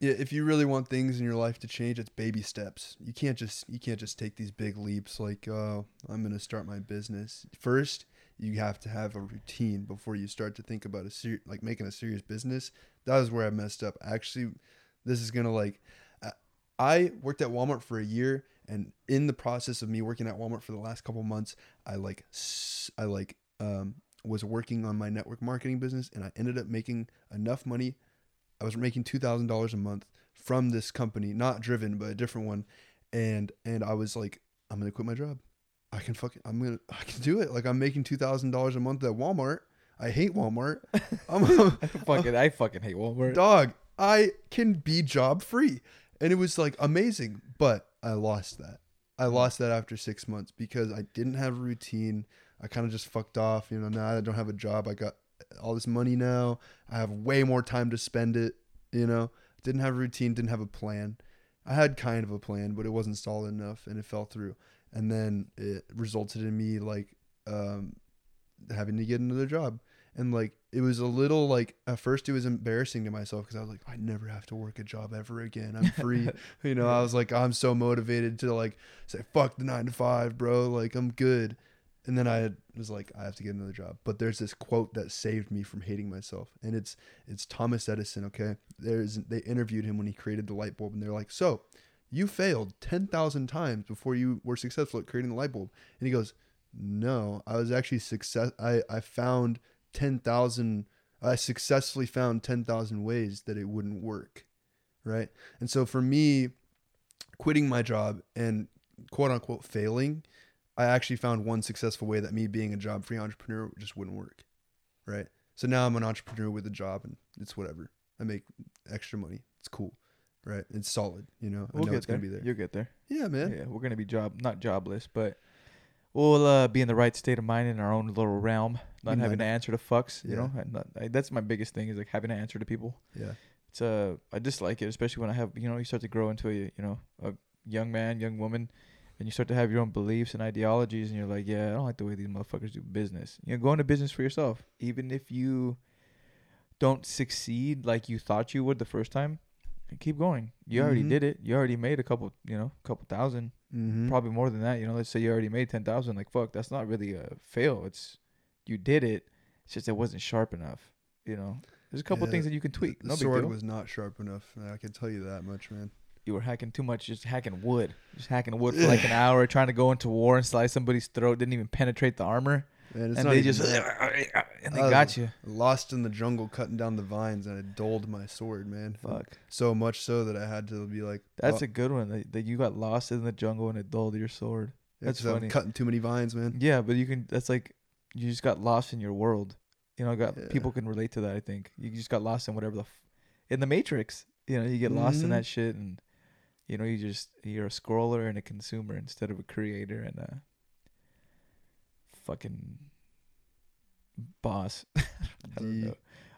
yeah, if you really want things in your life to change, it's baby steps. You can't just you can't just take these big leaps like, oh, I'm gonna start my business. First, you have to have a routine before you start to think about a ser- like making a serious business. That was where I messed up. Actually, this is gonna like, I- worked at Walmart for a year, and in the process of me working at Walmart for the last couple months, I like, I like, um, was working on my network marketing business, and I ended up making enough money. I was making two thousand dollars a month from this company, not driven, but a different one, and and I was like, I'm gonna quit my job. I can fucking, I'm gonna, I can do it. Like I'm making two thousand dollars a month at Walmart. I hate Walmart. (laughs) I'm, I fucking, I fucking hate Walmart. dog. I can be job free, and it was like amazing. But I lost that. I mm. lost that after six months because I didn't have a routine. I kind of just fucked off. You know, now I don't have a job. I got all this money now. I have way more time to spend it. You know, didn't have a routine. Didn't have a plan. I had kind of a plan, but it wasn't solid enough, and it fell through. And then it resulted in me like um, having to get another job and like it was a little like at first it was embarrassing to myself because I was like I never have to work a job ever again. I'm free. (laughs) you know, I was like I'm so motivated to like say fuck the 9 to 5, bro. Like I'm good. And then I was like I have to get another job. But there's this quote that saved me from hating myself and it's it's Thomas Edison, okay? There's they interviewed him when he created the light bulb and they're like, "So, you failed 10,000 times before you were successful at creating the light bulb." And he goes, "No, I was actually success I I found 10,000 I successfully found 10,000 ways that it wouldn't work. Right? And so for me quitting my job and quote unquote failing, I actually found one successful way that me being a job free entrepreneur just wouldn't work. Right? So now I'm an entrepreneur with a job and it's whatever. I make extra money. It's cool. Right? It's solid, you know. We'll know get it's going to be there. You'll get there. Yeah, man. Yeah, we're gonna be job not jobless, but we'll uh, be in the right state of mind in our own little realm, not We having might- to answer to fucks. You Yeah. know, and not, I, that's my biggest thing is like having to answer to people. Yeah. It's uh, I dislike it, especially when I have you know you start to grow into a you know a young man, young woman, and you start to have your own beliefs and ideologies, and you're like, yeah, I don't like the way these motherfuckers do business. You know, go into business for yourself, even if you don't succeed like you thought you would the first time. Keep going. You already Mhm. did it. You already made a couple, you know, couple thousand Mhm. probably more than that. You know, let's say you already made ten thousand. Like fuck, that's not really a fail. It's you did it. It's just it wasn't sharp enough. You know, there's a couple Yeah, things that you can tweak. The No sword was not sharp enough. I can tell you that much, man. You were hacking too much, just hacking wood, just hacking wood for like an hour, trying to go into war and slice somebody's throat. Didn't even penetrate the armor, And it's and they just that. and they got you. lost in the jungle cutting down the vines and I dulled my sword, man. Fuck, So much so that I had to be like, that's oh, a good one. That, that you got lost in the jungle and it dulled your sword. yeah, that's I'm funny. cutting too many vines, man. Yeah, but you can. That's like you just got lost in your world. You know, got Yeah. people can relate to that. I think you just got lost in whatever the, f- in the Matrix. You know, you get lost in Mhm. that shit, and you know, you just you're a scroller and a consumer instead of a creator and a fucking boss. (laughs) I don't know.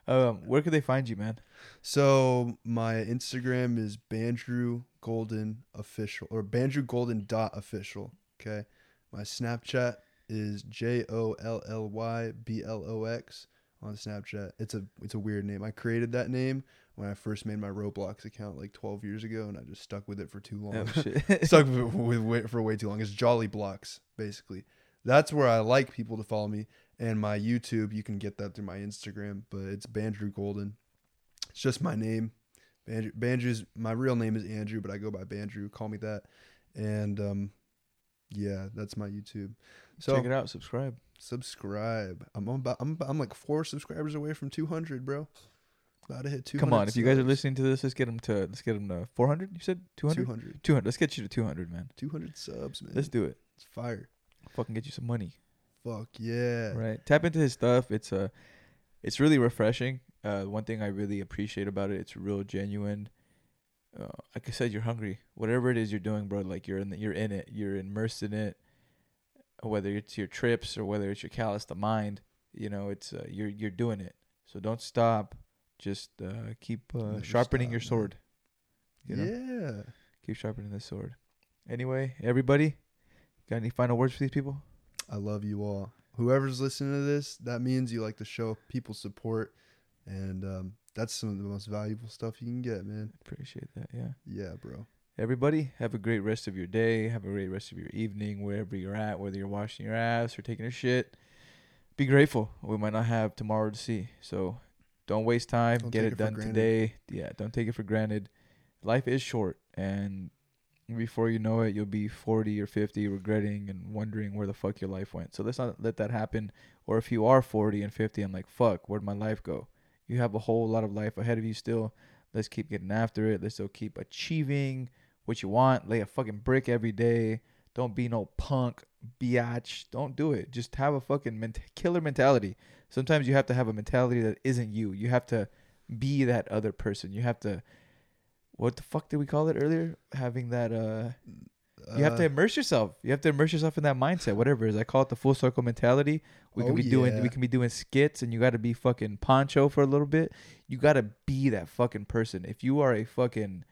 Um, where could they find you, man? So my Instagram is Bandrew Golden official or Bandrew Golden dot official. Okay. My Snapchat is J O L L Y B L O X on Snapchat. It's a it's a weird name. I created that name when I first made my Roblox account like 12 years ago, and I just stuck with it for too long. Oh (laughs) stuck with, with, with for way too long. It's Jolly Blocks, basically. That's where I like people to follow me. And my YouTube, you can get that through my Instagram, but it's Bandrew Golden. It's just my name. Bandrew, Bandrew's my real name is Andrew, but I go by Bandrew. Call me that. And um, yeah, that's my YouTube. So Check it out. Subscribe. subscribe. I'm about, I'm I'm like four subscribers away from 200, bro. To hit 200. Come on, if you guys are listening to this, let's get them to let's get them to 400. You said 200. 200, 200. Let's get you to 200, man. 200 subs, man. Let's do it. it's fire. Fucking get you some money. Fuck yeah. right tap into his stuff it's uh it's really refreshing uh one thing i really appreciate about it it's real genuine uh, like i said you're hungry whatever it is you're doing bro like you're in the, you're in it you're immersed in it whether it's your trips or whether it's your callous the mind you know it's uh, you're you're doing it so don't stop just uh keep uh, sharpening stop, your sword you know Yeah. keep sharpening the sword anyway everybody got any final words for these people I love you all. Whoever's listening to this, that means you like to show people support, and um, that's some of the most valuable stuff you can get, man. appreciate that yeah Yeah, bro. Everybody, have a great rest of your day. Have a great rest of your evening, wherever you're at, whether you're washing your ass or taking a shit. be grateful. We might not have tomorrow to see. So don't waste time. Don't Get it it done today. Yeah, don't take it for granted. Life is short, and before you know it, you'll be 40 or 50 regretting and wondering where the fuck your life went. So let's not let that happen. Or if you are 40 and 50 and like, fuck, where'd my life go? You have a whole lot of life ahead of you still. Let's keep getting after it. Let's still keep achieving what you want. Lay a fucking brick every day. Don't be no punk, biatch. Don't do it. Just have a fucking ment- killer mentality. Sometimes you have to have a mentality that isn't you. You have to be that other person. You have to. What the fuck did we call it earlier? Having that. uh You have to Uh, immerse yourself. You have to immerse yourself in that mindset. Whatever it is, I call it the full circle mentality. We can Oh, be doing. yeah. We can be doing skits, and you got to be fucking poncho for a little bit. You got to be that fucking person. If you are a fucking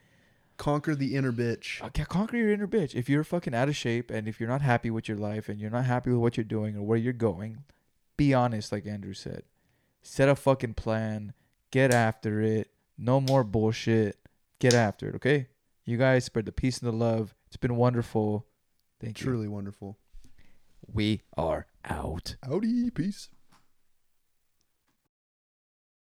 conquer the inner bitch. uh, conquer your inner bitch. If you're fucking out of shape and if you're not happy with your life and you're not happy with what you're doing or where you're going, be honest, like Andrew said. Set a fucking plan. Get after it. No more bullshit. Get after it, okay? You guys spread the peace and the love. It's been wonderful. Thank you. Truly wonderful. We are out. Howdy, peace.